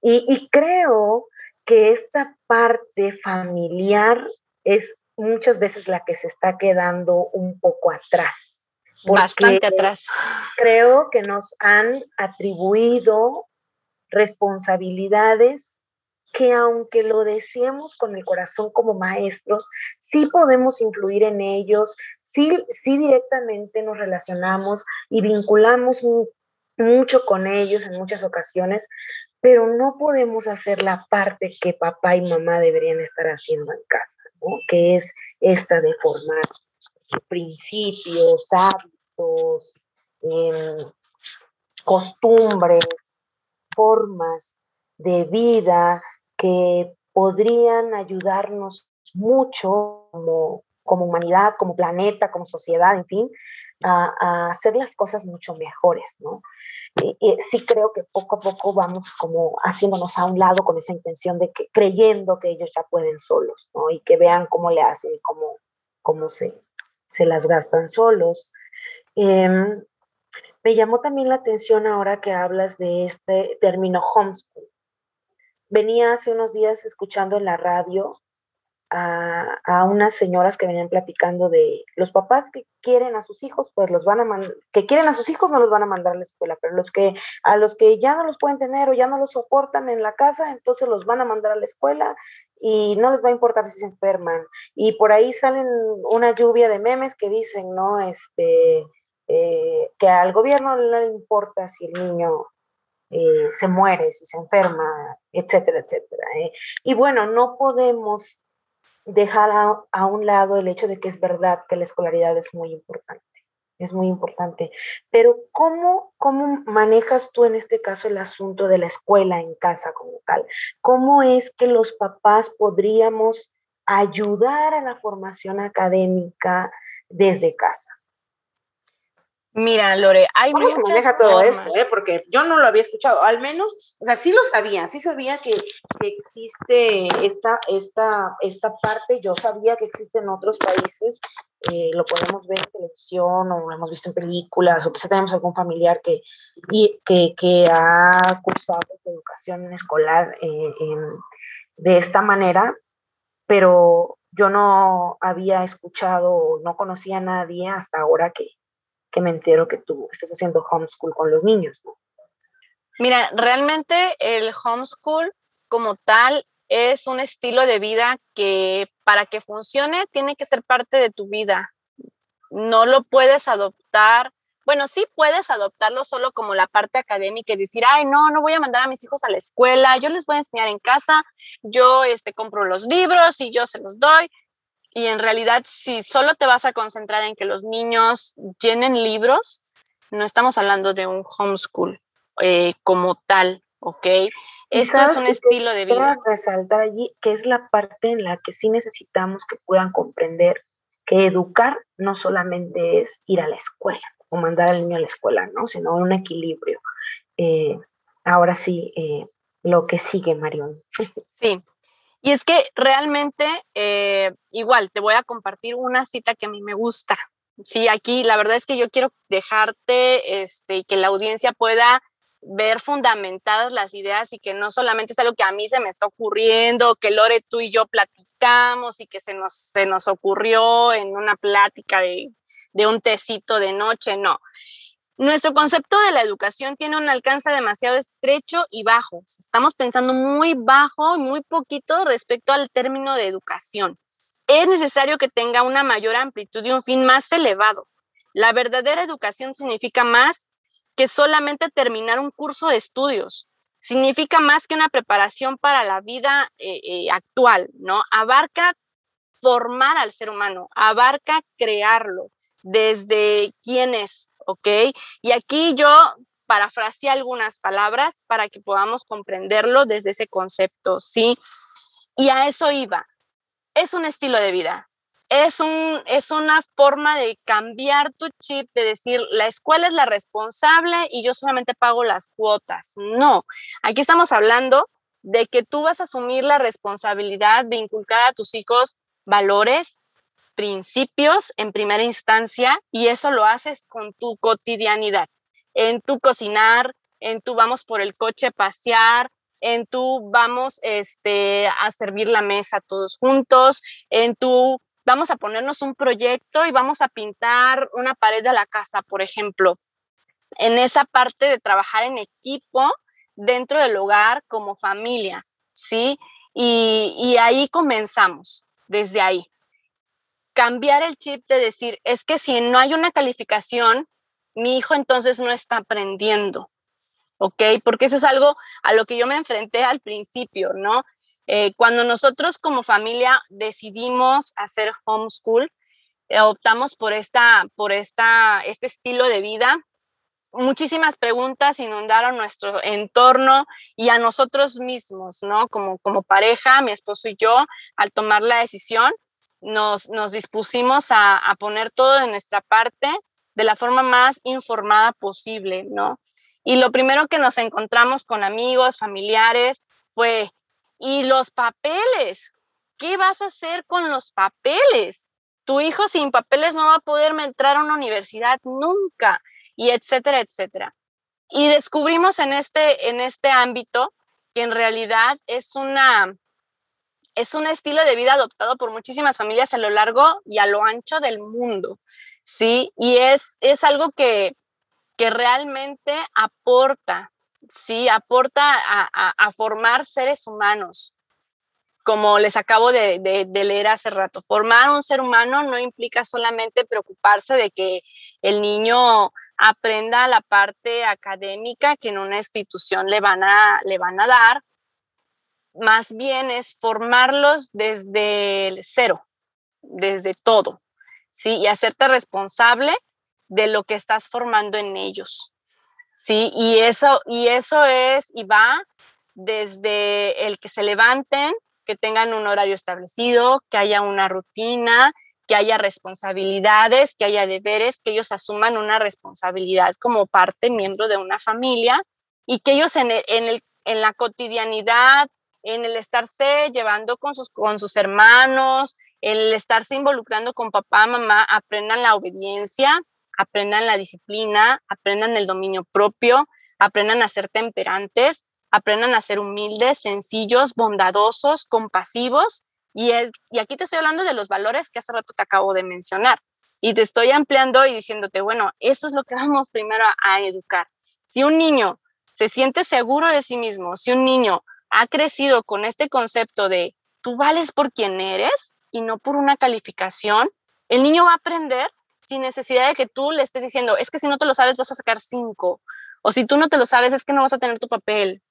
S2: y creo que esta parte familiar es muchas veces la que se está quedando un poco atrás.
S3: Bastante atrás.
S2: Creo que nos han atribuido responsabilidades que aunque lo deseemos con el corazón como maestros, sí podemos influir en ellos, sí, sí directamente nos relacionamos y vinculamos mucho con ellos en muchas ocasiones, pero no podemos hacer la parte que papá y mamá deberían estar haciendo en casa, ¿no? que es esta de formar principios, hábitos, em, costumbres, formas de vida que podrían ayudarnos mucho como, como humanidad, como planeta, como sociedad, en fin, a, hacer las cosas mucho mejores, ¿no? Y, sí creo que poco a poco vamos como haciéndonos a un lado con esa intención de que creyendo que ellos ya pueden solos, ¿no? Y que vean cómo le hacen y cómo, cómo se, se las gastan solos. Em, me llamó también la atención ahora que hablas de este término homeschool. Venía hace unos días escuchando en la radio a, unas señoras que venían platicando de los papás que quieren a sus hijos, pues los van a mandar, que quieren a sus hijos no los van a mandar a la escuela, pero los que a los que ya no los pueden tener o ya no los soportan en la casa, entonces los van a mandar a la escuela y no les va a importar si se enferman. Y por ahí salen una lluvia de memes que dicen, ¿no? Este, eh, que al gobierno no le importa si el niño eh, se muere, si se enferma, etcétera, etcétera. ¿eh? Y bueno, no podemos dejar a, un lado el hecho de que es verdad que la escolaridad es muy importante, es muy importante, pero ¿cómo, ¿cómo manejas tú en este caso el asunto de la escuela en casa como tal? ¿Cómo es que los papás podríamos ayudar a la formación académica desde casa?
S3: Mira, Lore, hay
S2: ¿Cómo se maneja todo esto? Eh? Porque yo no lo había escuchado, al menos, o sea, sí lo sabía, sí sabía que, existe esta, esta, esta parte, yo sabía que existe en otros países, eh, lo podemos ver en televisión o lo hemos visto en películas, o quizá tenemos algún familiar que, y, que, que ha cursado educación escolar eh, de esta manera, pero yo no había escuchado, no conocía a nadie hasta ahora que, que me entero que tú estás haciendo homeschool con los niños.
S3: Mira, realmente el homeschool como tal es un estilo de vida que para que funcione tiene que ser parte de tu vida. No lo puedes adoptar. Bueno, sí puedes adoptarlo solo como la parte académica y decir, ay, no, no voy a mandar a mis hijos a la escuela, yo les voy a enseñar en casa, yo este, compro los libros y yo se los doy. Y en realidad, si solo te vas a concentrar en que los niños llenen libros, no estamos hablando de un homeschool eh, como tal, ¿ok? Esto es un estilo de vida.
S2: resaltar allí que es la parte en la que sí necesitamos que puedan comprender que educar no solamente es ir a la escuela o mandar al niño a la escuela, ¿no? Sino un equilibrio. Eh, ahora sí, eh, lo que sigue, Marión.
S3: Sí, y es que realmente, eh, igual, te voy a compartir una cita que a mí me gusta. Sí, aquí la verdad es que yo quiero dejarte este, que la audiencia pueda ver fundamentadas las ideas y que no solamente es algo que a mí se me está ocurriendo, que Lore, tú y yo platicamos y que se nos, se nos ocurrió en una plática de, de un tecito de noche, no. Nuestro concepto de la educación tiene un alcance demasiado estrecho y bajo. Estamos pensando muy bajo, muy poquito respecto al término de educación. Es necesario que tenga una mayor amplitud y un fin más elevado. La verdadera educación significa más que solamente terminar un curso de estudios. Significa más que una preparación para la vida eh, eh, actual, ¿no? Abarca formar al ser humano, abarca crearlo desde quién es, ¿ok? Y aquí yo parafraseé algunas palabras para que podamos comprenderlo desde ese concepto, ¿sí? Y a eso iba. Es un estilo de vida. Es, un, es una forma de cambiar tu chip, de decir, la escuela es la responsable y yo solamente pago las cuotas. No, aquí estamos hablando de que tú vas a asumir la responsabilidad de inculcar a tus hijos valores, principios en primera instancia y eso lo haces con tu cotidianidad, en tu cocinar, en tu vamos por el coche a pasear, en tu vamos este, a servir la mesa todos juntos, en tu vamos a ponernos un proyecto y vamos a pintar una pared de la casa, por ejemplo. En esa parte de trabajar en equipo dentro del hogar como familia, ¿sí? Y, y ahí comenzamos, desde ahí cambiar el chip de decir, es que si no hay una calificación, mi hijo entonces no está aprendiendo, ¿ok? Porque eso es algo a lo que yo me enfrenté al principio, ¿no? Eh, cuando nosotros como familia decidimos hacer homeschool, eh, optamos por, esta, por esta, este estilo de vida, muchísimas preguntas inundaron nuestro entorno y a nosotros mismos, ¿no? Como, como pareja, mi esposo y yo, al tomar la decisión, nos, nos dispusimos a, poner todo de nuestra parte de la forma más informada posible, ¿no? Y lo primero que nos encontramos con amigos, familiares, fue, ¿y los papeles? ¿Qué vas a hacer con los papeles? Tu hijo sin papeles no va a poder entrar a una universidad nunca, y etcétera, etcétera. Y descubrimos en este, en este ámbito que en realidad es una, es un estilo de vida adoptado por muchísimas familias a lo largo y a lo ancho del mundo, ¿sí? Y es, es algo que, que realmente aporta, ¿sí? Aporta a, formar seres humanos, como les acabo de, de, leer hace rato. Formar un ser humano no implica solamente preocuparse de que el niño aprenda la parte académica que en una institución le van a, le van a dar, más bien es formarlos desde el cero, desde todo, ¿sí? Y hacerte responsable de lo que estás formando en ellos, ¿sí? Y eso, y eso es, y va desde el que se levanten, que tengan un horario establecido, que haya una rutina, que haya responsabilidades, que haya deberes, que ellos asuman una responsabilidad como parte, miembro de una familia, y que ellos en, en, el, en la cotidianidad, en el estarse llevando con sus, con sus hermanos, el estarse involucrando con papá, mamá, aprendan la obediencia, aprendan la disciplina, aprendan el dominio propio, aprendan a ser temperantes, aprendan a ser humildes, sencillos, bondadosos, compasivos. Y, y aquí te estoy hablando de los valores que hace rato te acabo de mencionar. Y te estoy ampliando y diciéndote, bueno, eso es lo que vamos primero a educar. Si un niño se siente seguro de sí mismo, si un niño ha crecido con este concepto de tú vales por quien eres y no por una calificación, el niño va a aprender sin necesidad de que tú le estés diciendo, es que si no te lo sabes vas a sacar cinco, o si tú no te lo sabes es que no vas a tener tu papel.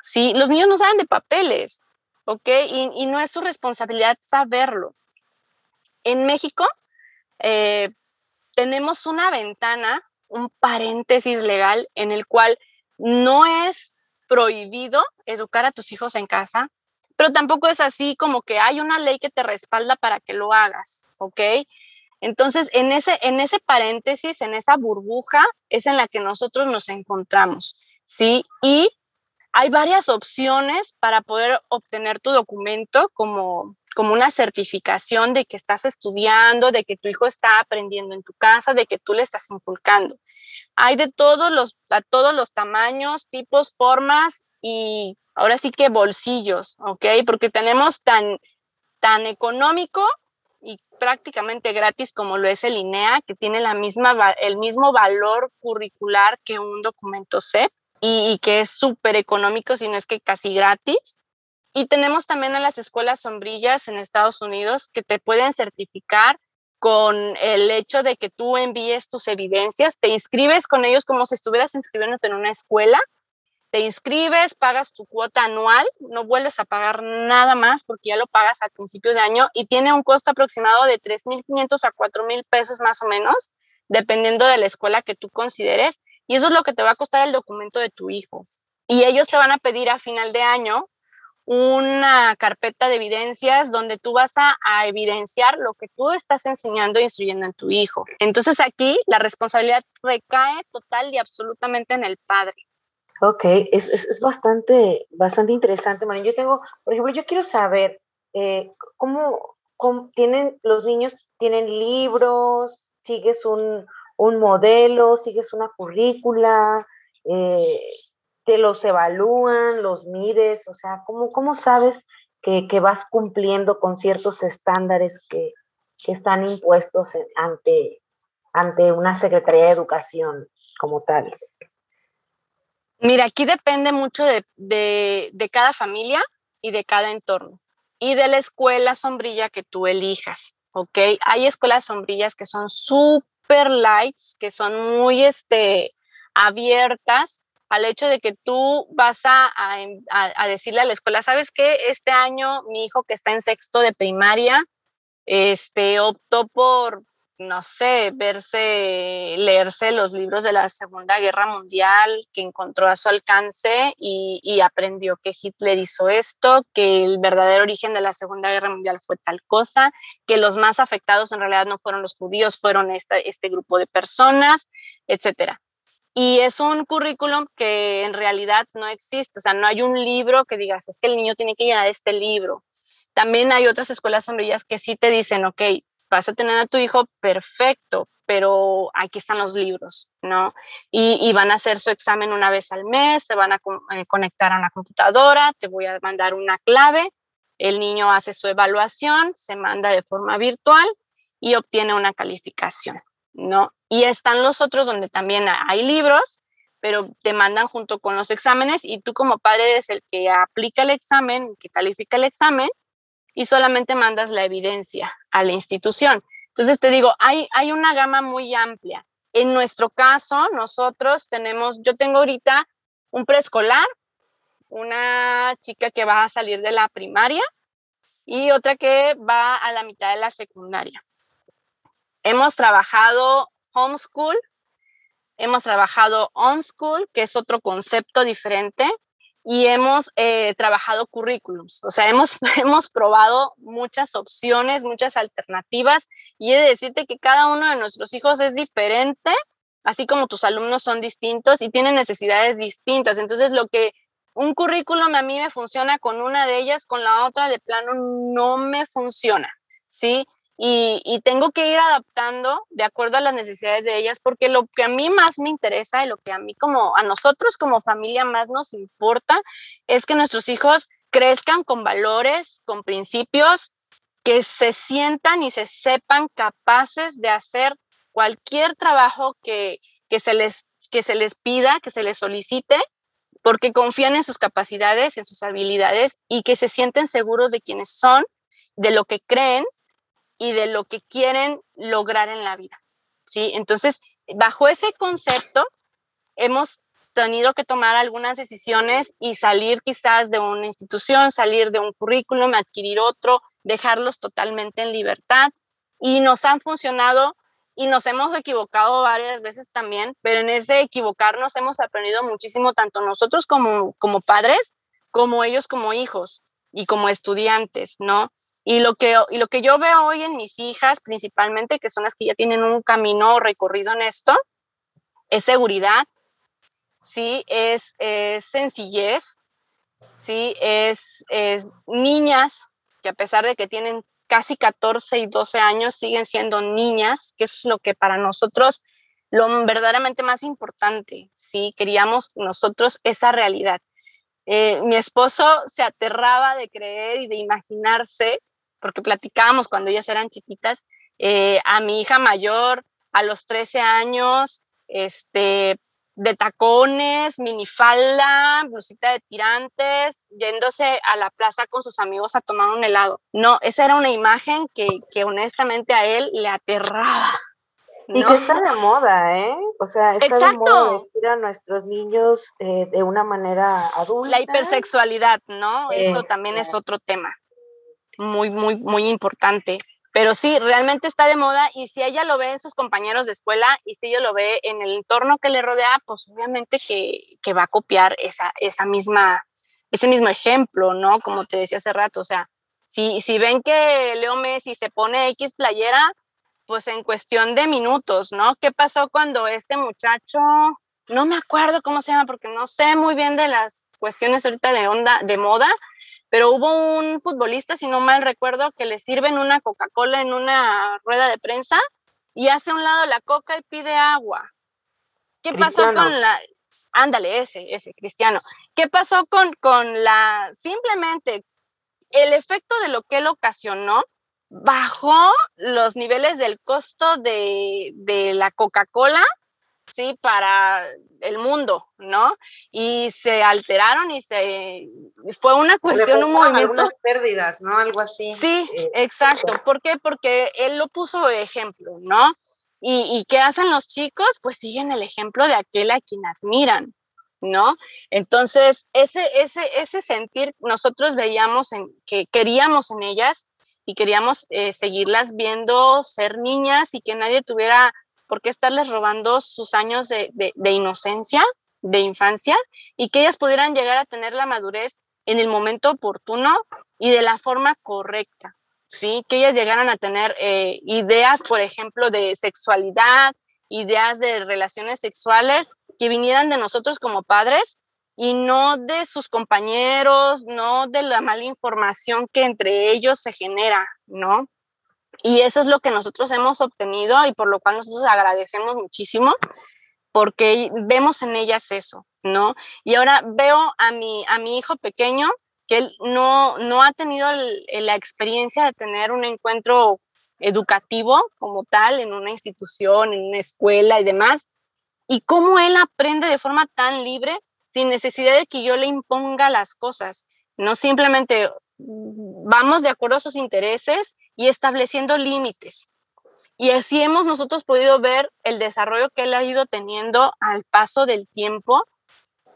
S3: Sí, los niños no saben de papeles, ¿ok? Y, no es su responsabilidad saberlo. En México eh, tenemos una ventana, un paréntesis legal en el cual no es prohibido educar a tus hijos en casa, pero tampoco es así como que hay una ley que te respalda para que lo hagas, ¿ok? Entonces, en ese, en ese paréntesis, en esa burbuja, es en la que nosotros nos encontramos, ¿sí? Y hay varias opciones para poder obtener tu documento como como una certificación de que estás estudiando, de que tu hijo está aprendiendo en tu casa, de que tú le estás inculcando. Hay de todos los, a todos los tamaños, tipos, formas y ahora sí que bolsillos, ¿ok? Porque tenemos tan, tan económico y prácticamente gratis como lo es el INEA, que tiene la misma, el mismo valor curricular que un documento CEP y, y que es súper económico, si no es que casi gratis. Y tenemos también a las escuelas sombrillas en Estados Unidos que te pueden certificar con el hecho de que tú envíes tus evidencias, te inscribes con ellos como si estuvieras inscribiéndote en una escuela, te inscribes, pagas tu cuota anual, no vuelves a pagar nada más porque ya lo pagas al principio de año y tiene un costo aproximado de 3.500 a 4.000 pesos más o menos, dependiendo de la escuela que tú consideres. Y eso es lo que te va a costar el documento de tu hijo. Y ellos te van a pedir a final de año una carpeta de evidencias donde tú vas a, evidenciar lo que tú estás enseñando e instruyendo en tu hijo. Entonces aquí la responsabilidad recae total y absolutamente en el padre.
S2: Ok, es, es, bastante, bastante interesante, María. Yo tengo, por ejemplo, yo quiero saber eh, ¿cómo, tienen los niños, tienen libros, sigues un, un modelo, sigues una currícula, eh, te los evalúan, los mides, o sea, ¿cómo, cómo sabes que, vas cumpliendo con ciertos estándares que, están impuestos ante, ante una Secretaría de Educación como tal?
S3: Mira, aquí depende mucho de, de, cada familia y de cada entorno y de la escuela sombrilla que tú elijas, ¿ok? Hay escuelas sombrillas que son súper lights, que son muy este, abiertas al hecho de que tú vas a, a, decirle a la escuela, ¿sabes qué? Este año mi hijo que está en sexto de primaria, este, optó por no sé, verse, leerse los libros de la Segunda Guerra Mundial que encontró a su alcance y, aprendió que Hitler hizo esto, que el verdadero origen de la Segunda Guerra Mundial fue tal cosa, que los más afectados en realidad no fueron los judíos, fueron este grupo de personas, etcétera. Y es un currículum que en realidad no existe, o sea, no hay un libro que digas, es que el niño tiene que llenar este libro. También hay otras escuelas sombrillas que sí te dicen, ok, vas a tener a tu hijo perfecto, pero aquí están los libros, ¿no? Y, van a hacer su examen una vez al mes, se van a eh, conectar a una computadora, te voy a mandar una clave, el niño hace su evaluación, se manda de forma virtual y obtiene una calificación, ¿no? Y están los otros donde también hay libros, pero te mandan junto con los exámenes y tú como padre eres el que aplica el examen, que califica el examen y solamente mandas la evidencia a la institución. Entonces te digo, hay, hay una gama muy amplia. En nuestro caso, nosotros tenemos, yo tengo ahorita un preescolar, una chica que va a salir de la primaria y otra que va a la mitad de la secundaria. Hemos trabajado homeschool, hemos trabajado on school, que es otro concepto diferente, y hemos eh, trabajado currículums, o sea, hemos, hemos probado muchas opciones, muchas alternativas y he de decirte que cada uno de nuestros hijos es diferente, así como tus alumnos son distintos y tienen necesidades distintas. Entonces, lo que un currículum a mí me funciona con una de ellas, con la otra de plano no me funciona, ¿sí? Y, tengo que ir adaptando de acuerdo a las necesidades de ellas, porque lo que a mí más me interesa y lo que a mí como a nosotros como familia más nos importa es que nuestros hijos crezcan con valores, con principios, que se sientan y se sepan capaces de hacer cualquier trabajo que, que, se les, que se les pida, que se les solicite, porque confían en sus capacidades, en sus habilidades y que se sienten seguros de quienes son, de lo que creen y de lo que quieren lograr en la vida. ¿sí? Entonces, bajo ese concepto, hemos tenido que tomar algunas decisiones y salir quizás de una institución, salir de un currículum, adquirir otro, dejarlos totalmente en libertad y nos han funcionado y nos hemos equivocado varias veces también, pero en ese equivocarnos hemos aprendido muchísimo tanto nosotros como, como padres, como ellos como hijos y como estudiantes, ¿no? Y lo, que, y lo que yo veo hoy en mis hijas, principalmente, que son las que ya tienen un camino recorrido en esto, es seguridad, sí, es, sencillez, sí, es, es, niñas que a pesar de que tienen casi 14 y 12 años, siguen siendo niñas, que es lo que para nosotros lo verdaderamente más importante, sí, queríamos nosotros esa realidad. Eh, mi esposo se aterraba de creer y de imaginarse porque platicábamos cuando ellas eran chiquitas, eh, a mi hija mayor a los 13 años, este, de tacones, minifalda, blusita de tirantes, yéndose a la plaza con sus amigos a tomar un helado. No, esa era una imagen que, que honestamente a él le aterraba.
S2: Y que está de moda, ¿eh? O sea, está de moda vestir a nuestros niños eh, de una manera adulta.
S3: La hipersexualidad, ¿no? Eso también es otro tema muy, muy, muy importante. Pero sí, realmente está de moda y si ella lo ve en sus compañeros de escuela y si ella lo ve en el entorno que le rodea, pues obviamente que, que va a copiar esa, esa misma, ese mismo ejemplo, ¿no? Como te decía hace rato, o sea, si, si ven que Leo Messi se pone X playera, pues en cuestión de minutos, ¿no? ¿Qué pasó cuando este muchacho, no me acuerdo cómo se llama, porque no sé muy bien de las cuestiones ahorita de onda, de moda, pero hubo un futbolista, si no mal recuerdo, que le sirven una Coca-Cola en una rueda de prensa y hace a un lado la coca y pide agua. ¿Qué pasó con la... Ándale, ese, ese, Cristiano. ¿Qué pasó con, con la... Simplemente el efecto de lo que él ocasionó bajó los niveles del costo de, de la Coca-Cola ¿sí? Para el mundo, ¿no? Y se alteraron y se fue una cuestión, un movimiento.
S2: pérdidas, ¿no? Algo así.
S3: Sí, eh, exacto. ¿Por qué? Porque él lo puso de ejemplo, ¿no? ¿Y, ¿Y qué hacen los chicos? Pues siguen el ejemplo de aquel a quien admiran, ¿no? Entonces, ese, ese, ese sentir nosotros veíamos en, que queríamos en ellas y queríamos eh, seguirlas viendo ser niñas y que nadie tuviera por qué estarles robando sus años de, de inocencia, de infancia, y que ellas pudieran llegar a tener la madurez en el momento oportuno y de la forma correcta. ¿sí? Que ellas llegaran a tener eh, ideas, por ejemplo, de sexualidad, ideas de relaciones sexuales que vinieran de nosotros como padres y no de sus compañeros, no de la mala información que entre ellos se genera, ¿no? Y eso es lo que nosotros hemos obtenido y por lo cual nosotros agradecemos muchísimo porque vemos en ellas eso, ¿no? Y ahora veo a mi, a mi hijo pequeño que él no, no ha tenido la experiencia de tener un encuentro educativo como tal en una institución, en una escuela y demás, y cómo él aprende de forma tan libre sin necesidad de que yo le imponga las cosas, no simplemente vamos de acuerdo a sus intereses y estableciendo límites. Y así hemos nosotros podido ver el desarrollo que él ha ido teniendo al paso del tiempo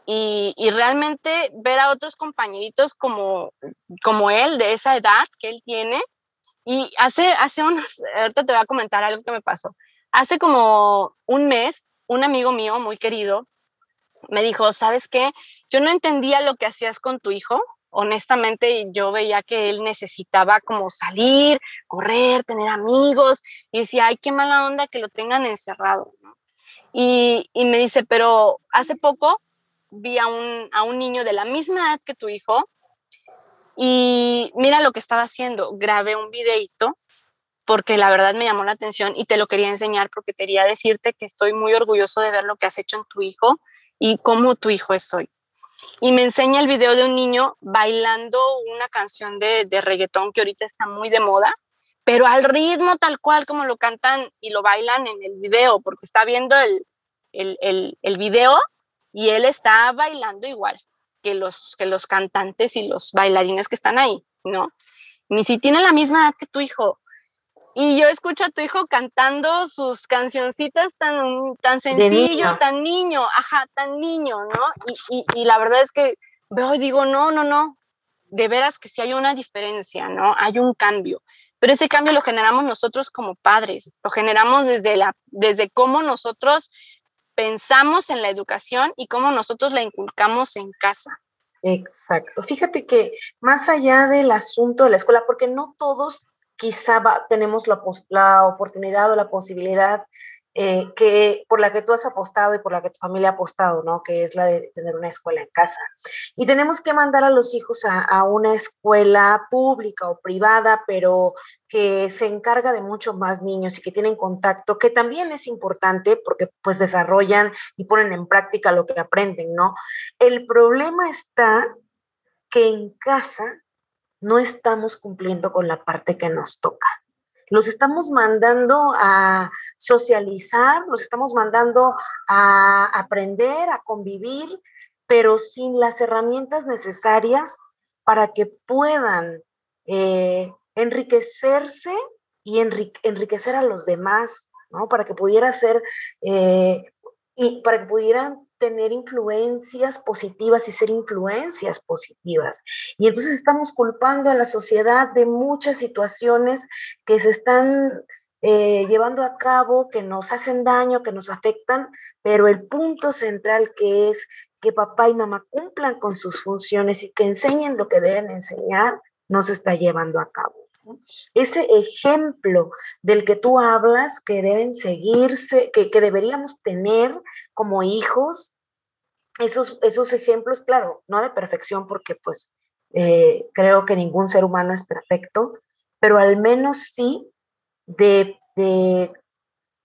S3: y, realmente ver a otros compañeritos como, como él, de esa edad que él tiene. Y hace, hace unos, ahorita te voy a comentar algo que me pasó. Hace como un mes, un amigo mío muy querido me dijo, ¿sabes qué? Yo no entendía lo que hacías con tu hijo. Honestamente, yo veía que él necesitaba como salir, correr, tener amigos. Y decía, ay, qué mala onda que lo tengan encerrado. Y, y me dice, pero hace poco vi a un, a un niño de la misma edad que tu hijo y mira lo que estaba haciendo. Grabé un videito porque la verdad me llamó la atención y te lo quería enseñar porque quería decirte que estoy muy orgulloso de ver lo que has hecho en tu hijo y cómo tu hijo es hoy. Y me enseña el video de un niño bailando una canción de, de reggaetón que ahorita está muy de moda, pero al ritmo tal cual como lo cantan y lo bailan en el video, porque está viendo el, el, el, video y él está bailando igual que los, que los cantantes y los bailarines que están ahí, ¿no? Ni si tiene la misma edad que tu hijo. Y yo escucho a tu hijo cantando sus cancioncitas tan, tan sencillo, tan niño, ajá, tan niño, ¿no? Y, y, la verdad es que veo y digo, no, no, no, de veras que sí hay una diferencia, ¿no? Hay un cambio. Pero ese cambio lo generamos nosotros como padres, lo generamos desde, la, desde cómo nosotros pensamos en la educación y cómo nosotros la inculcamos en casa.
S2: Exacto. Fíjate que más allá del asunto de la escuela, porque no todos quizá tenemos la, la, oportunidad o la posibilidad eh, que, por la que tú has apostado y por la que tu familia ha apostado, ¿no? Que es la de tener una escuela en casa. Y tenemos que mandar a los hijos a, a una escuela pública o privada, pero que se encarga de muchos más niños y que tienen contacto, que también es importante porque pues desarrollan y ponen en práctica lo que aprenden, ¿no? El problema está que en casa no estamos cumpliendo con la parte que nos toca los estamos mandando a socializar, los estamos mandando a aprender, a convivir, pero sin las herramientas necesarias para que puedan eh, enriquecerse y enriquecer a los demás, ¿no? Para que pudiera ser, eh, y para que pudieran tener influencias positivas y ser influencias positivas. Y entonces estamos culpando a la sociedad de muchas situaciones que se están eh, llevando a cabo, que nos hacen daño, que nos afectan, pero el punto central que es que papá y mamá cumplan con sus funciones y que enseñen lo que deben enseñar, no se está llevando a cabo. Ese ejemplo del que tú hablas, que deben seguirse, que, deberíamos tener como hijos, esos, esos ejemplos, claro, no de perfección, porque pues eh, creo que ningún ser humano es perfecto, pero al menos sí de, de,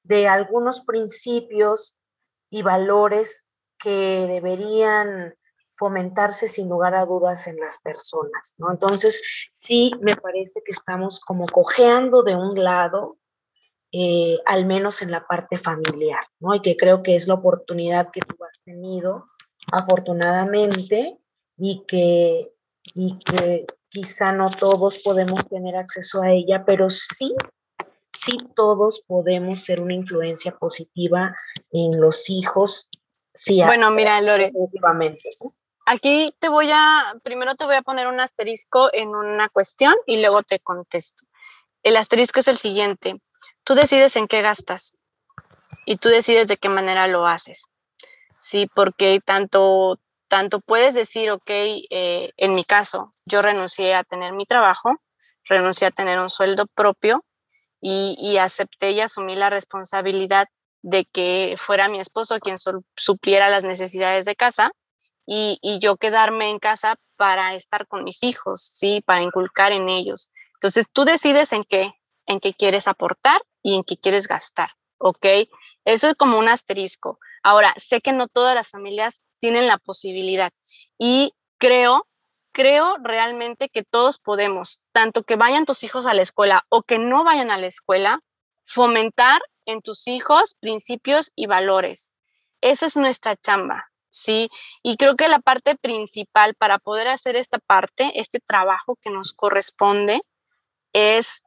S2: de algunos principios y valores que deberían fomentarse sin lugar a dudas en las personas, ¿no? Entonces, sí me parece que estamos como cojeando de un lado, eh, al menos en la parte familiar, ¿no? Y que creo que es la oportunidad que tú has tenido, afortunadamente, y que, y que quizá no todos podemos tener acceso a ella, pero sí, sí todos podemos ser una influencia positiva en los hijos. Sí,
S3: bueno, mira, Lore, Aquí te voy a, primero te voy a poner un asterisco en una cuestión y luego te contesto. el asterisco es el siguiente. Tú decides en qué gastas y tú decides de qué manera lo haces. Sí, porque tanto, tanto puedes decir, ok, eh, en mi caso, yo renuncié a tener mi trabajo, renuncié a tener un sueldo propio y, acepté y asumí la responsabilidad de que fuera mi esposo quien supliera las necesidades de casa y, yo quedarme en casa para estar con mis hijos, ¿sí? Para inculcar en ellos. Entonces tú decides en qué, en qué quieres aportar y en qué quieres gastar, ¿ok? Eso es como un asterisco. Ahora, sé que no todas las familias tienen la posibilidad y creo, creo realmente que todos podemos, tanto que vayan tus hijos a la escuela o que no vayan a la escuela, fomentar en tus hijos principios y valores. Esa es nuestra chamba, ¿sí? Y creo que la parte principal para poder hacer esta parte, este trabajo que nos corresponde, es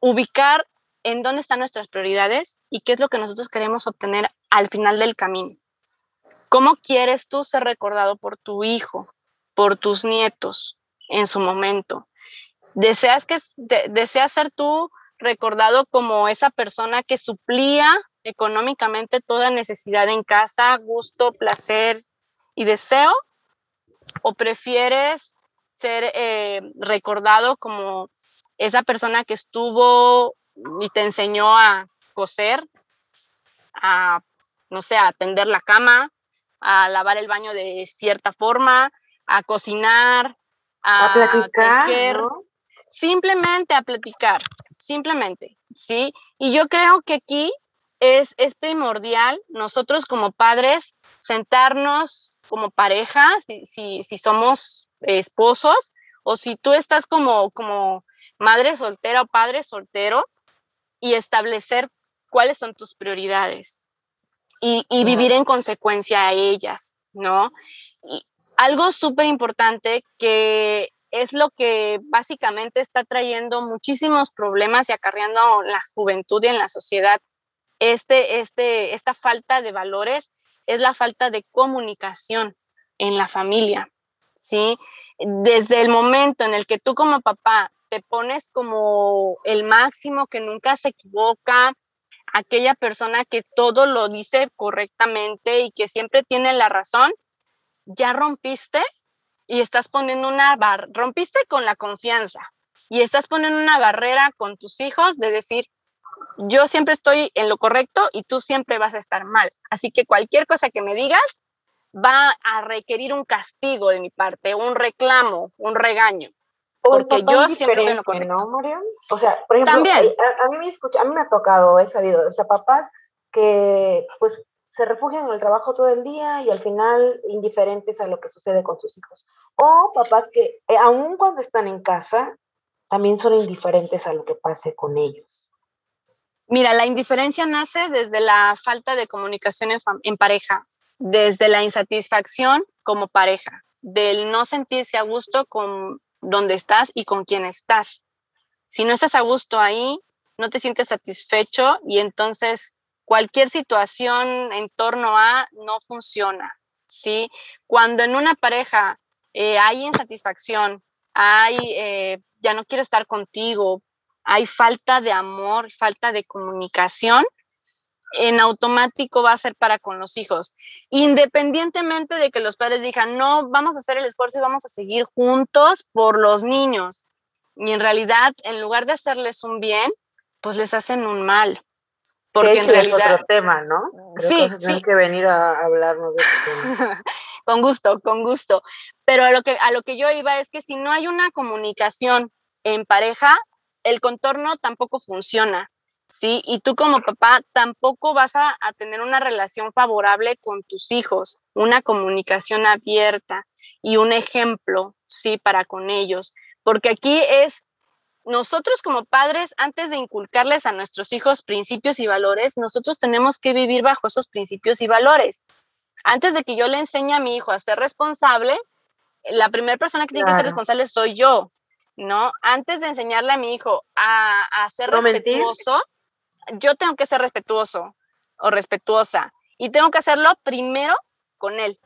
S3: ubicar en dónde están nuestras prioridades y qué es lo que nosotros queremos obtener al final del camino. ¿Cómo quieres tú ser recordado por tu hijo, por tus nietos en su momento? ¿Deseas, que, deseas ser tú recordado como esa persona que suplía económicamente toda necesidad en casa, gusto, placer y deseo? ¿O prefieres ser eh, recordado como esa persona que estuvo y te enseñó a coser, a, no sé, a atender la cama, a lavar el baño de cierta forma, a cocinar, a, platicar, simplemente a platicar, simplemente, ¿sí? Y yo creo que aquí es, es primordial nosotros como padres sentarnos como pareja, si, si, si somos esposos, o si tú estás como, como madre soltera o padre soltero y establecer cuáles son tus prioridades y, vivir en consecuencia a ellas, ¿no? Y algo súper importante que es lo que básicamente está trayendo muchísimos problemas y acarreando la juventud y en la sociedad. Este, este, esta falta de valores es la falta de comunicación en la familia, ¿sí? Desde el momento en el que tú como papá te pones como el máximo, que nunca se equivoca, aquella persona que todo lo dice correctamente y que siempre tiene la razón, ya rompiste y estás poniendo una barra, rompiste con la confianza y estás poniendo una barrera con tus hijos de decir, yo siempre estoy en lo correcto y tú siempre vas a estar mal. Así que cualquier cosa que me digas va a requerir un castigo de mi parte, un reclamo, un regaño porque yo siempre estoy en lo correcto.
S2: ¿no, Mariam? O sea, por ejemplo, También. A, mí me escucha, a mí me ha tocado, he sabido, o sea, papás que pues se refugian en el trabajo todo el día y al final indiferentes a lo que sucede con sus hijos. O papás que, eh, aun cuando están en casa, también son indiferentes a lo que pase con ellos.
S3: Mira, la indiferencia nace desde la falta de comunicación en, pareja, desde la insatisfacción como pareja, del no sentirse a gusto con dónde estás y con quién estás. Si no estás a gusto ahí, no te sientes satisfecho y entonces cualquier situación en torno a no funciona, ¿sí? Cuando en una pareja eh, hay insatisfacción, hay, eh, ya no quiero estar contigo, hay falta de amor, falta de comunicación, en automático va a ser para con los hijos, independientemente de que los padres digan, no, vamos a hacer el esfuerzo y vamos a seguir juntos por los niños. Y en realidad, en lugar de hacerles un bien, pues les hacen un mal.
S2: Porque en realidad... Es otro tema, ¿no? sí, sí. que venir a hablarnos de esto.
S3: con gusto, con gusto. Pero a lo, que, a lo que yo iba es que si no hay una comunicación en pareja, el contorno tampoco funciona. ¿sí? Y tú como papá tampoco vas a, tener una relación favorable con tus hijos, una comunicación abierta y un ejemplo, ¿sí? Para con ellos. Porque aquí es, nosotros como padres, antes de inculcarles a nuestros hijos principios y valores, nosotros tenemos que vivir bajo esos principios y valores. Antes de que yo le enseñe a mi hijo a ser responsable, la primera persona que tiene que ser responsable soy yo, ¿no? Antes de enseñarle a mi hijo a, ser respetuoso, yo tengo que ser respetuoso o respetuosa y tengo que hacerlo primero con él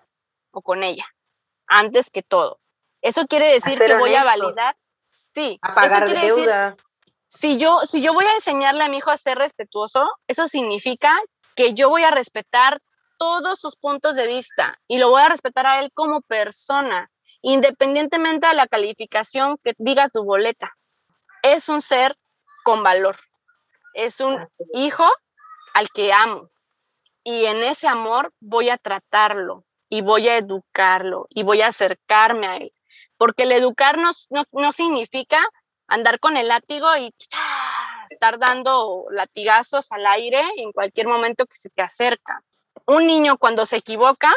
S3: o con ella, antes que todo. Eso quiere decir que voy a validar, sí,
S2: a pagar deudas.
S3: si yo, si yo voy a enseñarle a mi hijo a ser respetuoso, eso significa que yo voy a respetar todos sus puntos de vista y lo voy a respetar a él como persona, independientemente de la calificación que diga tu boleta. Es un ser con valor. Es un hijo al que amo. Y en ese amor voy a tratarlo y voy a educarlo y voy a acercarme a él. Porque el educarnos no, no significa andar con el látigo y estar dando latigazos al aire en cualquier momento que se te acerca. Un niño cuando se equivoca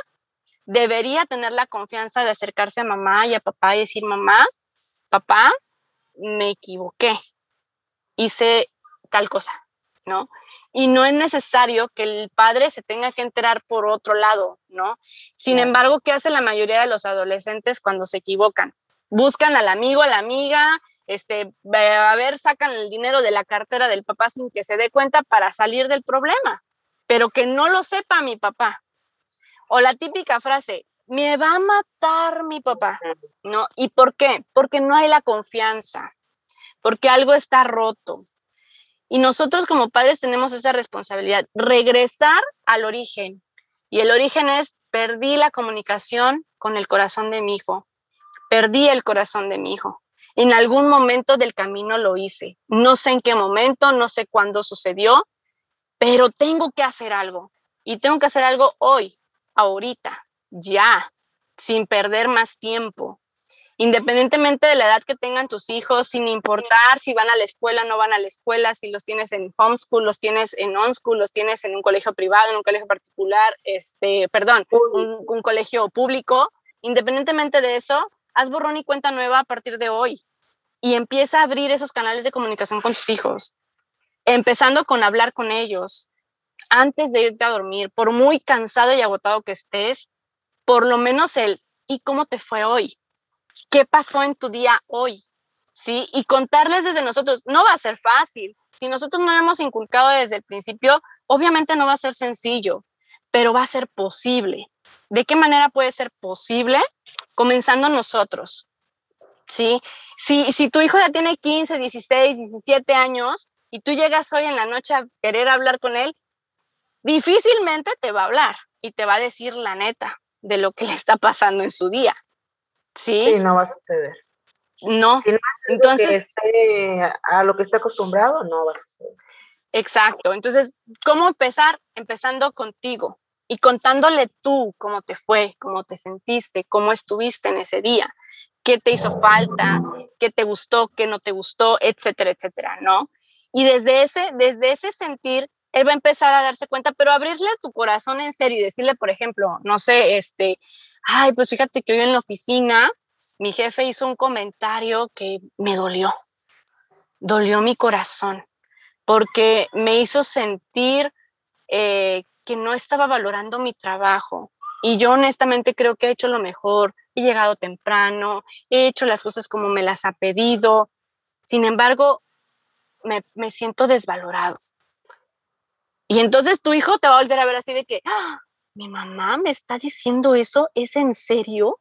S3: debería tener la confianza de acercarse a mamá y a papá y decir, mamá, papá, me equivoqué, hice tal cosa, ¿no? Y no es necesario que el padre se tenga que enterar por otro lado, ¿no? Sin embargo, ¿qué hace la mayoría de los adolescentes cuando se equivocan? Buscan al amigo, a la amiga, este, a ver, sacan el dinero de la cartera del papá sin que se dé cuenta para salir del problema, pero que no lo sepa mi papá. O la típica frase, me va a matar mi papá, ¿no? ¿Y por qué? Porque no hay la confianza, porque algo está roto. Y nosotros como padres tenemos esa responsabilidad, regresar al origen. Y el origen es, perdí la comunicación con el corazón de mi hijo, perdí el corazón de mi hijo. En algún momento del camino lo hice. No sé en qué momento, no sé cuándo sucedió, pero tengo que hacer algo. Y tengo que hacer algo hoy, ahorita, ya, sin perder más tiempo. Independientemente de la edad que tengan tus hijos, sin importar si van a la escuela o no van a la escuela, si los tienes en homeschool, los tienes en on-school, los tienes en un colegio privado, en un colegio particular, este, perdón, un, un colegio público, independientemente de eso, haz borrón y cuenta nueva a partir de hoy y empieza a abrir esos canales de comunicación con tus hijos, empezando con hablar con ellos antes de irte a dormir, por muy cansado y agotado que estés, por lo menos el ¿y cómo te fue hoy? ¿Qué pasó en tu día hoy? ¿Sí? Y contarles desde nosotros, no va a ser fácil. Si nosotros no hemos inculcado desde el principio, obviamente no va a ser sencillo, pero va a ser posible. ¿De qué manera puede ser posible? Comenzando nosotros, ¿sí? Si, si tu hijo ya tiene 15, 16, 17 años y tú llegas hoy en la noche a querer hablar con él, difícilmente te va a hablar y te va a decir la neta de lo que le está pasando en su día. Sí,
S2: sí no va a suceder.
S3: No, entonces
S2: a lo que está acostumbrado, no va a suceder.
S3: Exacto. Entonces, ¿cómo empezar? Empezando contigo y contándole tú cómo te fue, cómo te sentiste, cómo estuviste en ese día qué te hizo falta, qué te gustó, qué no te gustó, etcétera, etcétera, ¿no? Y desde ese, desde ese sentir, él va a empezar a darse cuenta, pero abrirle tu corazón en serio y decirle, por ejemplo, no sé, este, ay, pues fíjate que hoy en la oficina mi jefe hizo un comentario que me dolió, dolió mi corazón, porque me hizo sentir eh, que no estaba valorando mi trabajo. Y yo honestamente creo que he hecho lo mejor, he llegado temprano, he hecho las cosas como me las ha pedido. Sin embargo, me, me siento desvalorado. Y entonces tu hijo te va a volver a ver así de que, ¡Ah! mi mamá me está diciendo eso, ¿es en serio?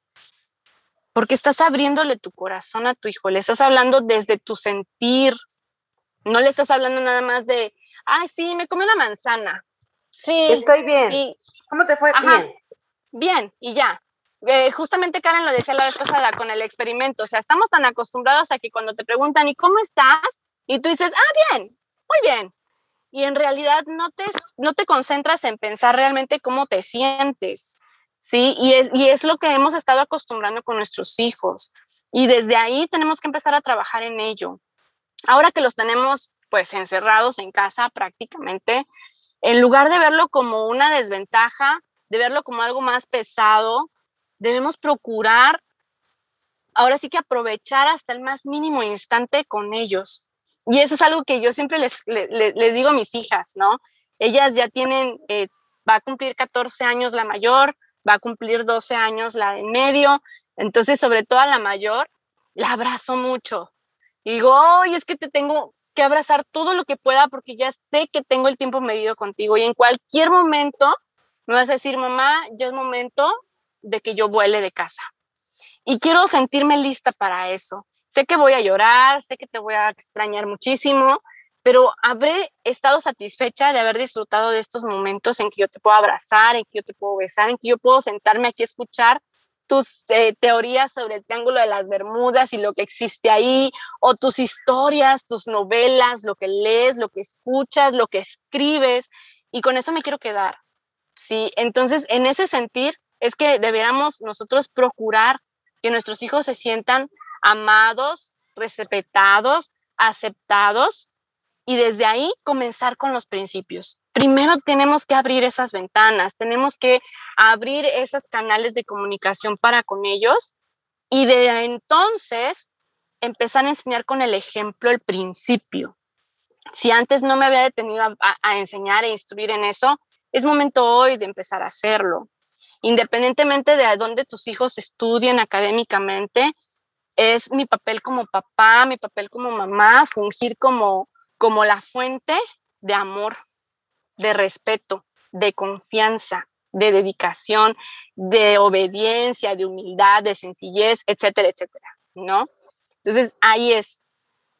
S3: Porque estás abriéndole tu corazón a tu hijo, le estás hablando desde tu sentir, no le estás hablando nada más de, ay, sí, me comí una manzana. Sí.
S2: Estoy bien. ¿Cómo te fue?
S3: Bien. Bien, y ya. Eh, justamente Karen lo decía la vez pasada con el experimento, o sea, estamos tan acostumbrados a que cuando te preguntan, ¿y cómo estás? Y tú dices, ah, bien, muy bien. Y en realidad no te, no te concentras en pensar realmente cómo te sientes, ¿sí? Y es, y es lo que hemos estado acostumbrando con nuestros hijos. Y desde ahí tenemos que empezar a trabajar en ello. Ahora que los tenemos pues encerrados en casa prácticamente, en lugar de verlo como una desventaja, de verlo como algo más pesado, debemos procurar, ahora sí que aprovechar hasta el más mínimo instante con ellos. Y eso es algo que yo siempre les, les, digo a mis hijas, ¿no? Ellas ya tienen, eh, va a cumplir 14 años la mayor, va a cumplir 12 años la en medio, entonces sobre todo a la mayor, la abrazo mucho. Y digo, oye, es que te tengo que abrazar todo lo que pueda porque ya sé que tengo el tiempo medido contigo y en cualquier momento me vas a decir, mamá, ya es momento de que yo vuele de casa. Y quiero sentirme lista para eso. Sé que voy a llorar, sé que te voy a extrañar muchísimo, pero habré estado satisfecha de haber disfrutado de estos momentos en que yo te puedo abrazar, en que yo te puedo besar, en que yo puedo sentarme aquí a escuchar tus eh, teorías sobre el Triángulo de las Bermudas y lo que existe ahí, o tus historias, tus novelas, lo que lees, lo que escuchas, lo que escribes, y con eso me quiero quedar. Sí, entonces en ese sentir es que deberíamos nosotros procurar que nuestros hijos se sientan amados, respetados, aceptados y desde ahí comenzar con los principios. Primero tenemos que abrir esas ventanas, tenemos que abrir esos canales de comunicación para con ellos y de entonces empezar a enseñar con el ejemplo el principio. Si antes no me había detenido a, a enseñar e instruir en eso, es momento hoy de empezar a hacerlo. Independientemente de dónde tus hijos estudien académicamente, es mi papel como papá, mi papel como mamá, fungir como como la fuente de amor, de respeto, de confianza, de dedicación, de obediencia, de humildad, de sencillez, etcétera, etcétera, ¿no? Entonces, ahí es,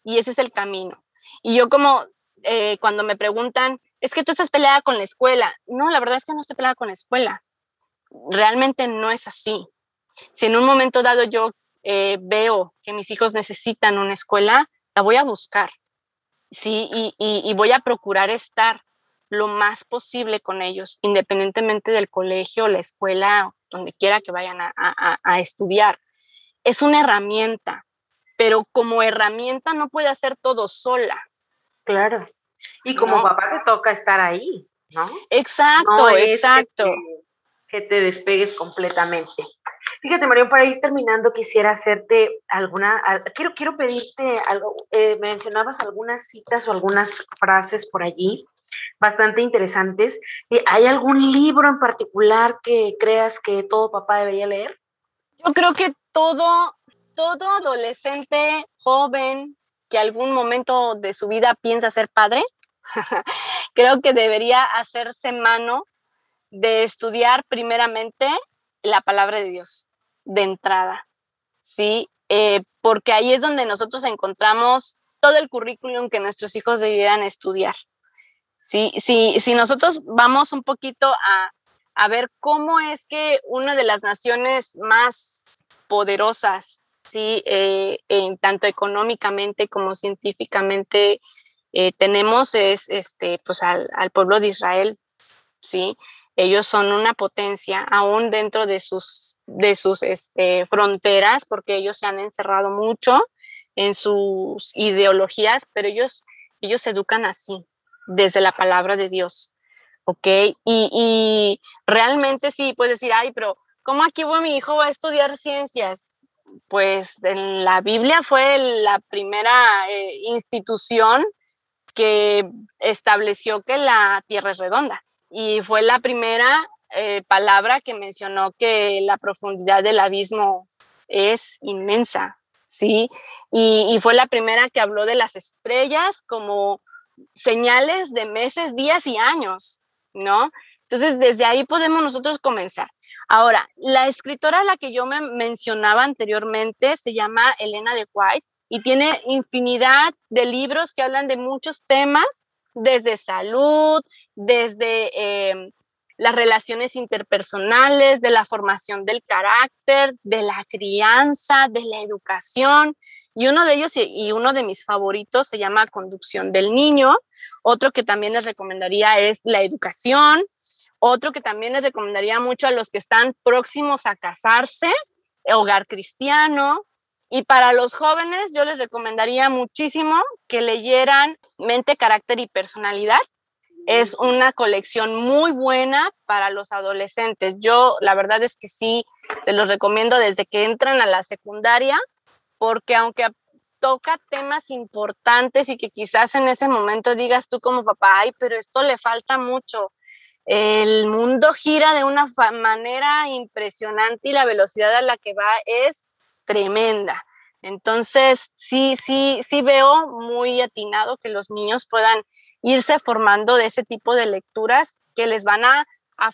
S3: y ese es el camino. Y yo como eh, cuando me preguntan, es que tú estás peleada con la escuela. No, la verdad es que no estoy peleada con la escuela. Realmente no es así. Si en un momento dado yo eh, veo que mis hijos necesitan una escuela, la voy a buscar sí, y, voy a procurar estar lo más posible con ellos, independientemente del colegio, la escuela, donde quiera que vayan a, estudiar. Es una herramienta, pero como herramienta no puede hacer todo sola.
S2: Claro. Y como papá te toca estar ahí, ¿no?
S3: Exacto, exacto.
S2: que, te despegues completamente. Fíjate, Marión, para ir terminando, quisiera hacerte alguna, quiero, quiero pedirte algo, eh, mencionabas algunas citas o algunas frases por allí bastante interesantes. Eh, ¿Hay algún libro en particular que creas que todo papá debería leer?
S3: Yo creo que todo, todo adolescente, joven, que algún momento de su vida piensa ser padre, creo que debería hacerse mano de estudiar primeramente la palabra de Dios de entrada, ¿sí? Eh, porque ahí es donde nosotros encontramos todo el currículum que nuestros hijos debieran estudiar. ¿sí? Si, si nosotros vamos un poquito a, a ver cómo es que una de las naciones más poderosas, ¿sí? Eh, en, tanto económicamente como científicamente, eh, tenemos es este, pues al, al, pueblo de Israel, ¿sí? Ellos son una potencia aún dentro de sus, de sus este, fronteras porque ellos se han encerrado mucho en sus ideologías, pero ellos, ellos educan así, desde la palabra de Dios. ¿Ok? Y, y realmente sí, puedes decir, ay, pero ¿cómo aquí voy, mi hijo va a estudiar ciencias? Pues en la Biblia fue la primera eh, institución que estableció que la tierra es redonda y fue la primera eh, palabra que mencionó que la profundidad del abismo es inmensa, ¿sí? Y, fue la primera que habló de las estrellas como señales de meses, días y años, ¿no? Entonces, desde ahí podemos nosotros comenzar. Ahora, la escritora a la que yo me mencionaba anteriormente se llama Elena de White y tiene infinidad de libros que hablan de muchos temas, desde salud, desde em, las relaciones interpersonales, de la formación del carácter, de la crianza, de la educación. Y uno de ellos y uno de mis favoritos se llama Conducción del Niño. Otro que también les recomendaría es La Educación. Otro que también les recomendaría mucho a los que están próximos a casarse, Hogar Cristiano. Y para los jóvenes yo les recomendaría muchísimo que leyeran Mente, Carácter y Personalidad es una colección muy buena para los adolescentes. Yo la verdad es que sí, se los recomiendo desde que entran a la secundaria, porque aunque toca temas importantes y que quizás en ese momento digas tú como papá, ay, pero esto le falta mucho. El mundo gira de una manera impresionante y la velocidad a la que va es tremenda. Entonces, sí, sí, sí veo muy atinado que los niños puedan irse formando de ese tipo de lecturas que les van a,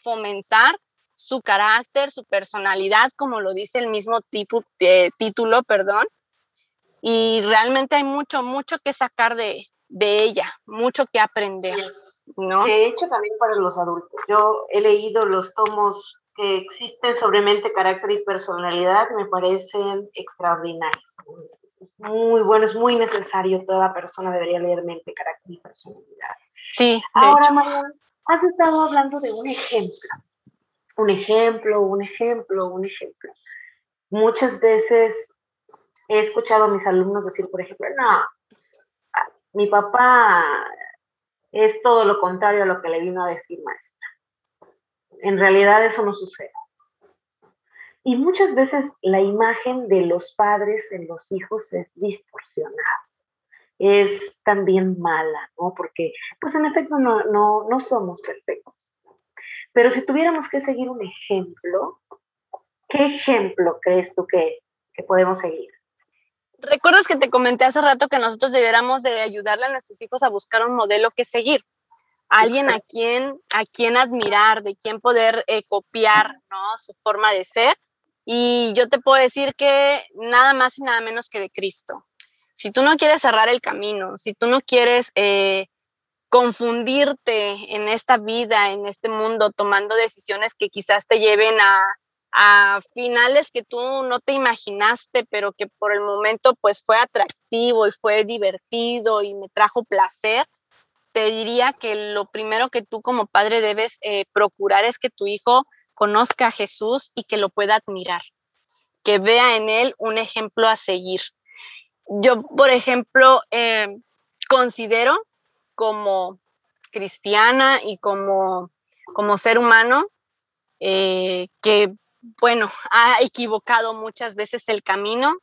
S3: fomentar su carácter, su personalidad, como lo dice el mismo tipo, de título, perdón, y realmente hay mucho, mucho que sacar de, de ella, mucho que aprender, ¿no?
S2: De hecho, también para los adultos. Yo he leído los tomos que existen sobre mente, carácter y personalidad, me parecen extraordinarios. Muy bueno, es muy necesario, toda persona debería leer mente, carácter y personalidad.
S3: Sí, de
S2: Ahora. Mariana, has estado hablando de un ejemplo, un ejemplo, un ejemplo, un ejemplo. Muchas veces he escuchado a mis alumnos decir, por ejemplo, no, mi papá es todo lo contrario a lo que le vino a decir maestra. En realidad eso no sucede. Y muchas veces la imagen de los padres en los hijos es distorsionada. Es también mala, ¿no? Porque, pues en efecto, no, no, no somos perfectos. Pero si tuviéramos que seguir un ejemplo, ¿qué ejemplo crees tú que, que podemos seguir?
S3: ¿Recuerdas que te comenté hace rato que nosotros debiéramos de ayudarle a nuestros hijos a buscar un modelo que seguir? Alguien a quien, a quien admirar, de quien poder eh, copiar, ¿no? Su forma de ser. Y yo te puedo decir que nada más y nada menos que de Cristo. Si tú no quieres cerrar el camino, si tú no quieres eh, confundirte en esta vida, en este mundo, tomando decisiones que quizás te lleven a, a finales que tú no te imaginaste, pero que por el momento pues fue atractivo y fue divertido y me trajo placer, te diría que lo primero que tú como padre debes eh, procurar es que tu hijo conozca a Jesús y que lo pueda admirar, que vea en él un ejemplo a seguir. Yo, por ejemplo, eh, considero como cristiana y como, como ser humano eh, que bueno, ha equivocado muchas veces el camino,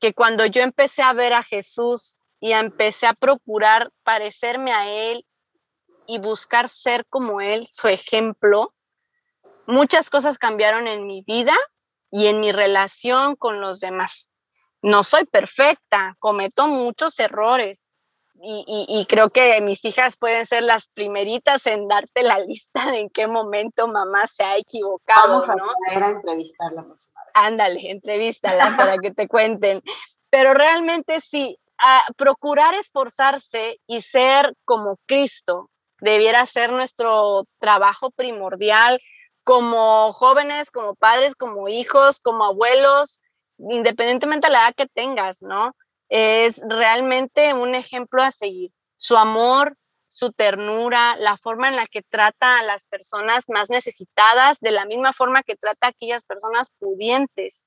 S3: que cuando yo empecé a ver a Jesús y empecé a procurar parecerme a Él y buscar ser como Él, su ejemplo, muchas cosas cambiaron en mi vida y en mi relación con los demás. No soy perfecta, cometo muchos errores, y, y, y, creo que mis hijas pueden ser las primeritas en darte la lista de en qué momento mamá se ha equivocado.
S2: Vamos a
S3: ¿no?
S2: a entrevistar la próxima vez.
S3: Ándale, entrevístalas para que te cuenten. Pero realmente sí, a procurar esforzarse y ser como Cristo debiera ser nuestro trabajo primordial como jóvenes, como padres, como hijos, como abuelos, independientemente de la edad que tengas, ¿no? es realmente un ejemplo a seguir. Su amor, su ternura, la forma en la que trata a las personas más necesitadas, de la misma forma que trata a aquellas personas pudientes,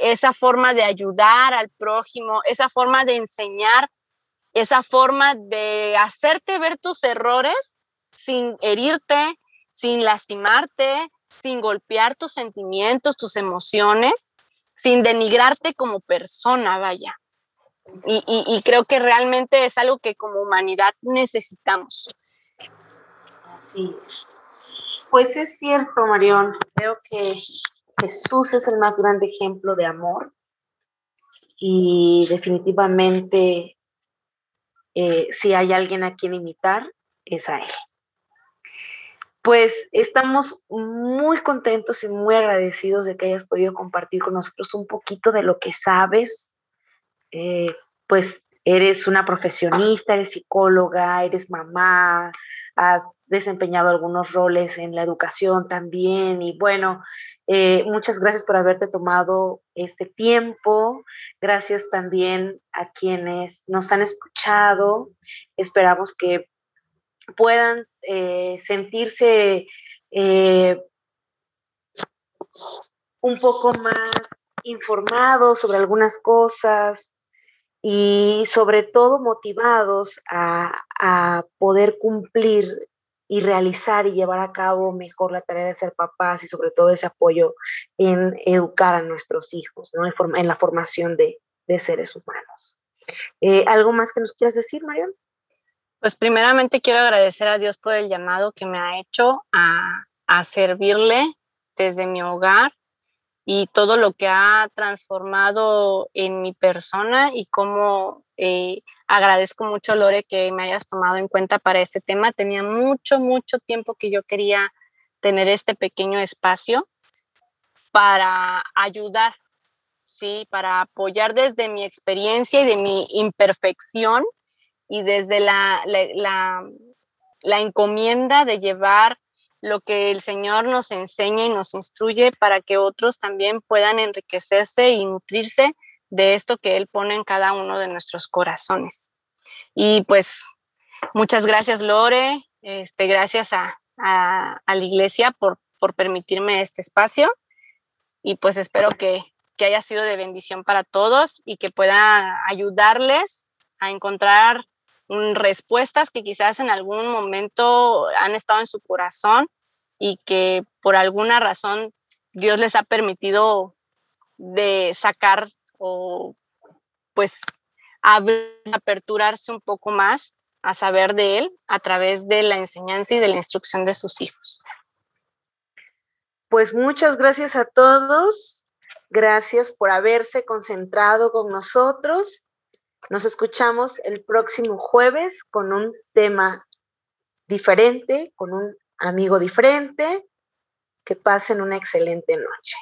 S3: esa forma de ayudar al prójimo, esa forma de enseñar, esa forma de hacerte ver tus errores sin herirte, sin lastimarte, sin golpear tus sentimientos, tus emociones, sin denigrarte como persona, vaya. Y, y, creo que realmente es algo que como humanidad necesitamos.
S2: Así es. Pues es cierto, Marión. Creo que Jesús es el más grande ejemplo de amor y definitivamente eh, si hay alguien a quien imitar, es a Él. Pues estamos muy contentos y muy agradecidos de que hayas podido compartir con nosotros un poquito de lo que sabes. Eh, pues eres una profesionista, eres psicóloga, eres mamá, has desempeñado algunos roles en la educación también y bueno, eh, muchas gracias por haberte tomado este tiempo, gracias también a quienes nos han escuchado, esperamos que puedan eh, sentirse eh, un poco más informados sobre algunas cosas, y sobre todo motivados a, poder cumplir y realizar y llevar a cabo mejor la tarea de ser papás y sobre todo ese apoyo en educar a nuestros hijos, ¿no? en, la formación de, seres humanos. Eh, ¿Algo más que nos quieras decir, Marion?
S3: Pues primeramente quiero agradecer a Dios por el llamado que me ha hecho a, a servirle desde mi hogar y todo lo que ha transformado en mi persona y cómo eh, agradezco mucho, Lore, que me hayas tomado en cuenta para este tema. Tenía mucho, mucho tiempo que yo quería tener este pequeño espacio para ayudar ¿sí? Para apoyar desde mi experiencia y de mi imperfección y desde la, la, encomienda de llevar lo que el Señor nos enseña y nos instruye para que otros también puedan enriquecerse y nutrirse de esto que Él pone en cada uno de nuestros corazones. Y pues muchas gracias Lore, este, gracias a, a, la iglesia por, por permitirme este espacio y pues espero que, que haya sido de bendición para todos y que pueda ayudarles a encontrar respuestas que quizás en algún momento han estado en su corazón y que por alguna razón Dios les ha permitido de sacar o pues aperturarse un poco más a saber de Él a través de la enseñanza y de la instrucción de sus hijos.
S2: Pues muchas gracias a todos. Gracias por haberse concentrado con nosotros nos escuchamos el próximo jueves con un tema diferente, con un amigo diferente. Que pasen una excelente noche.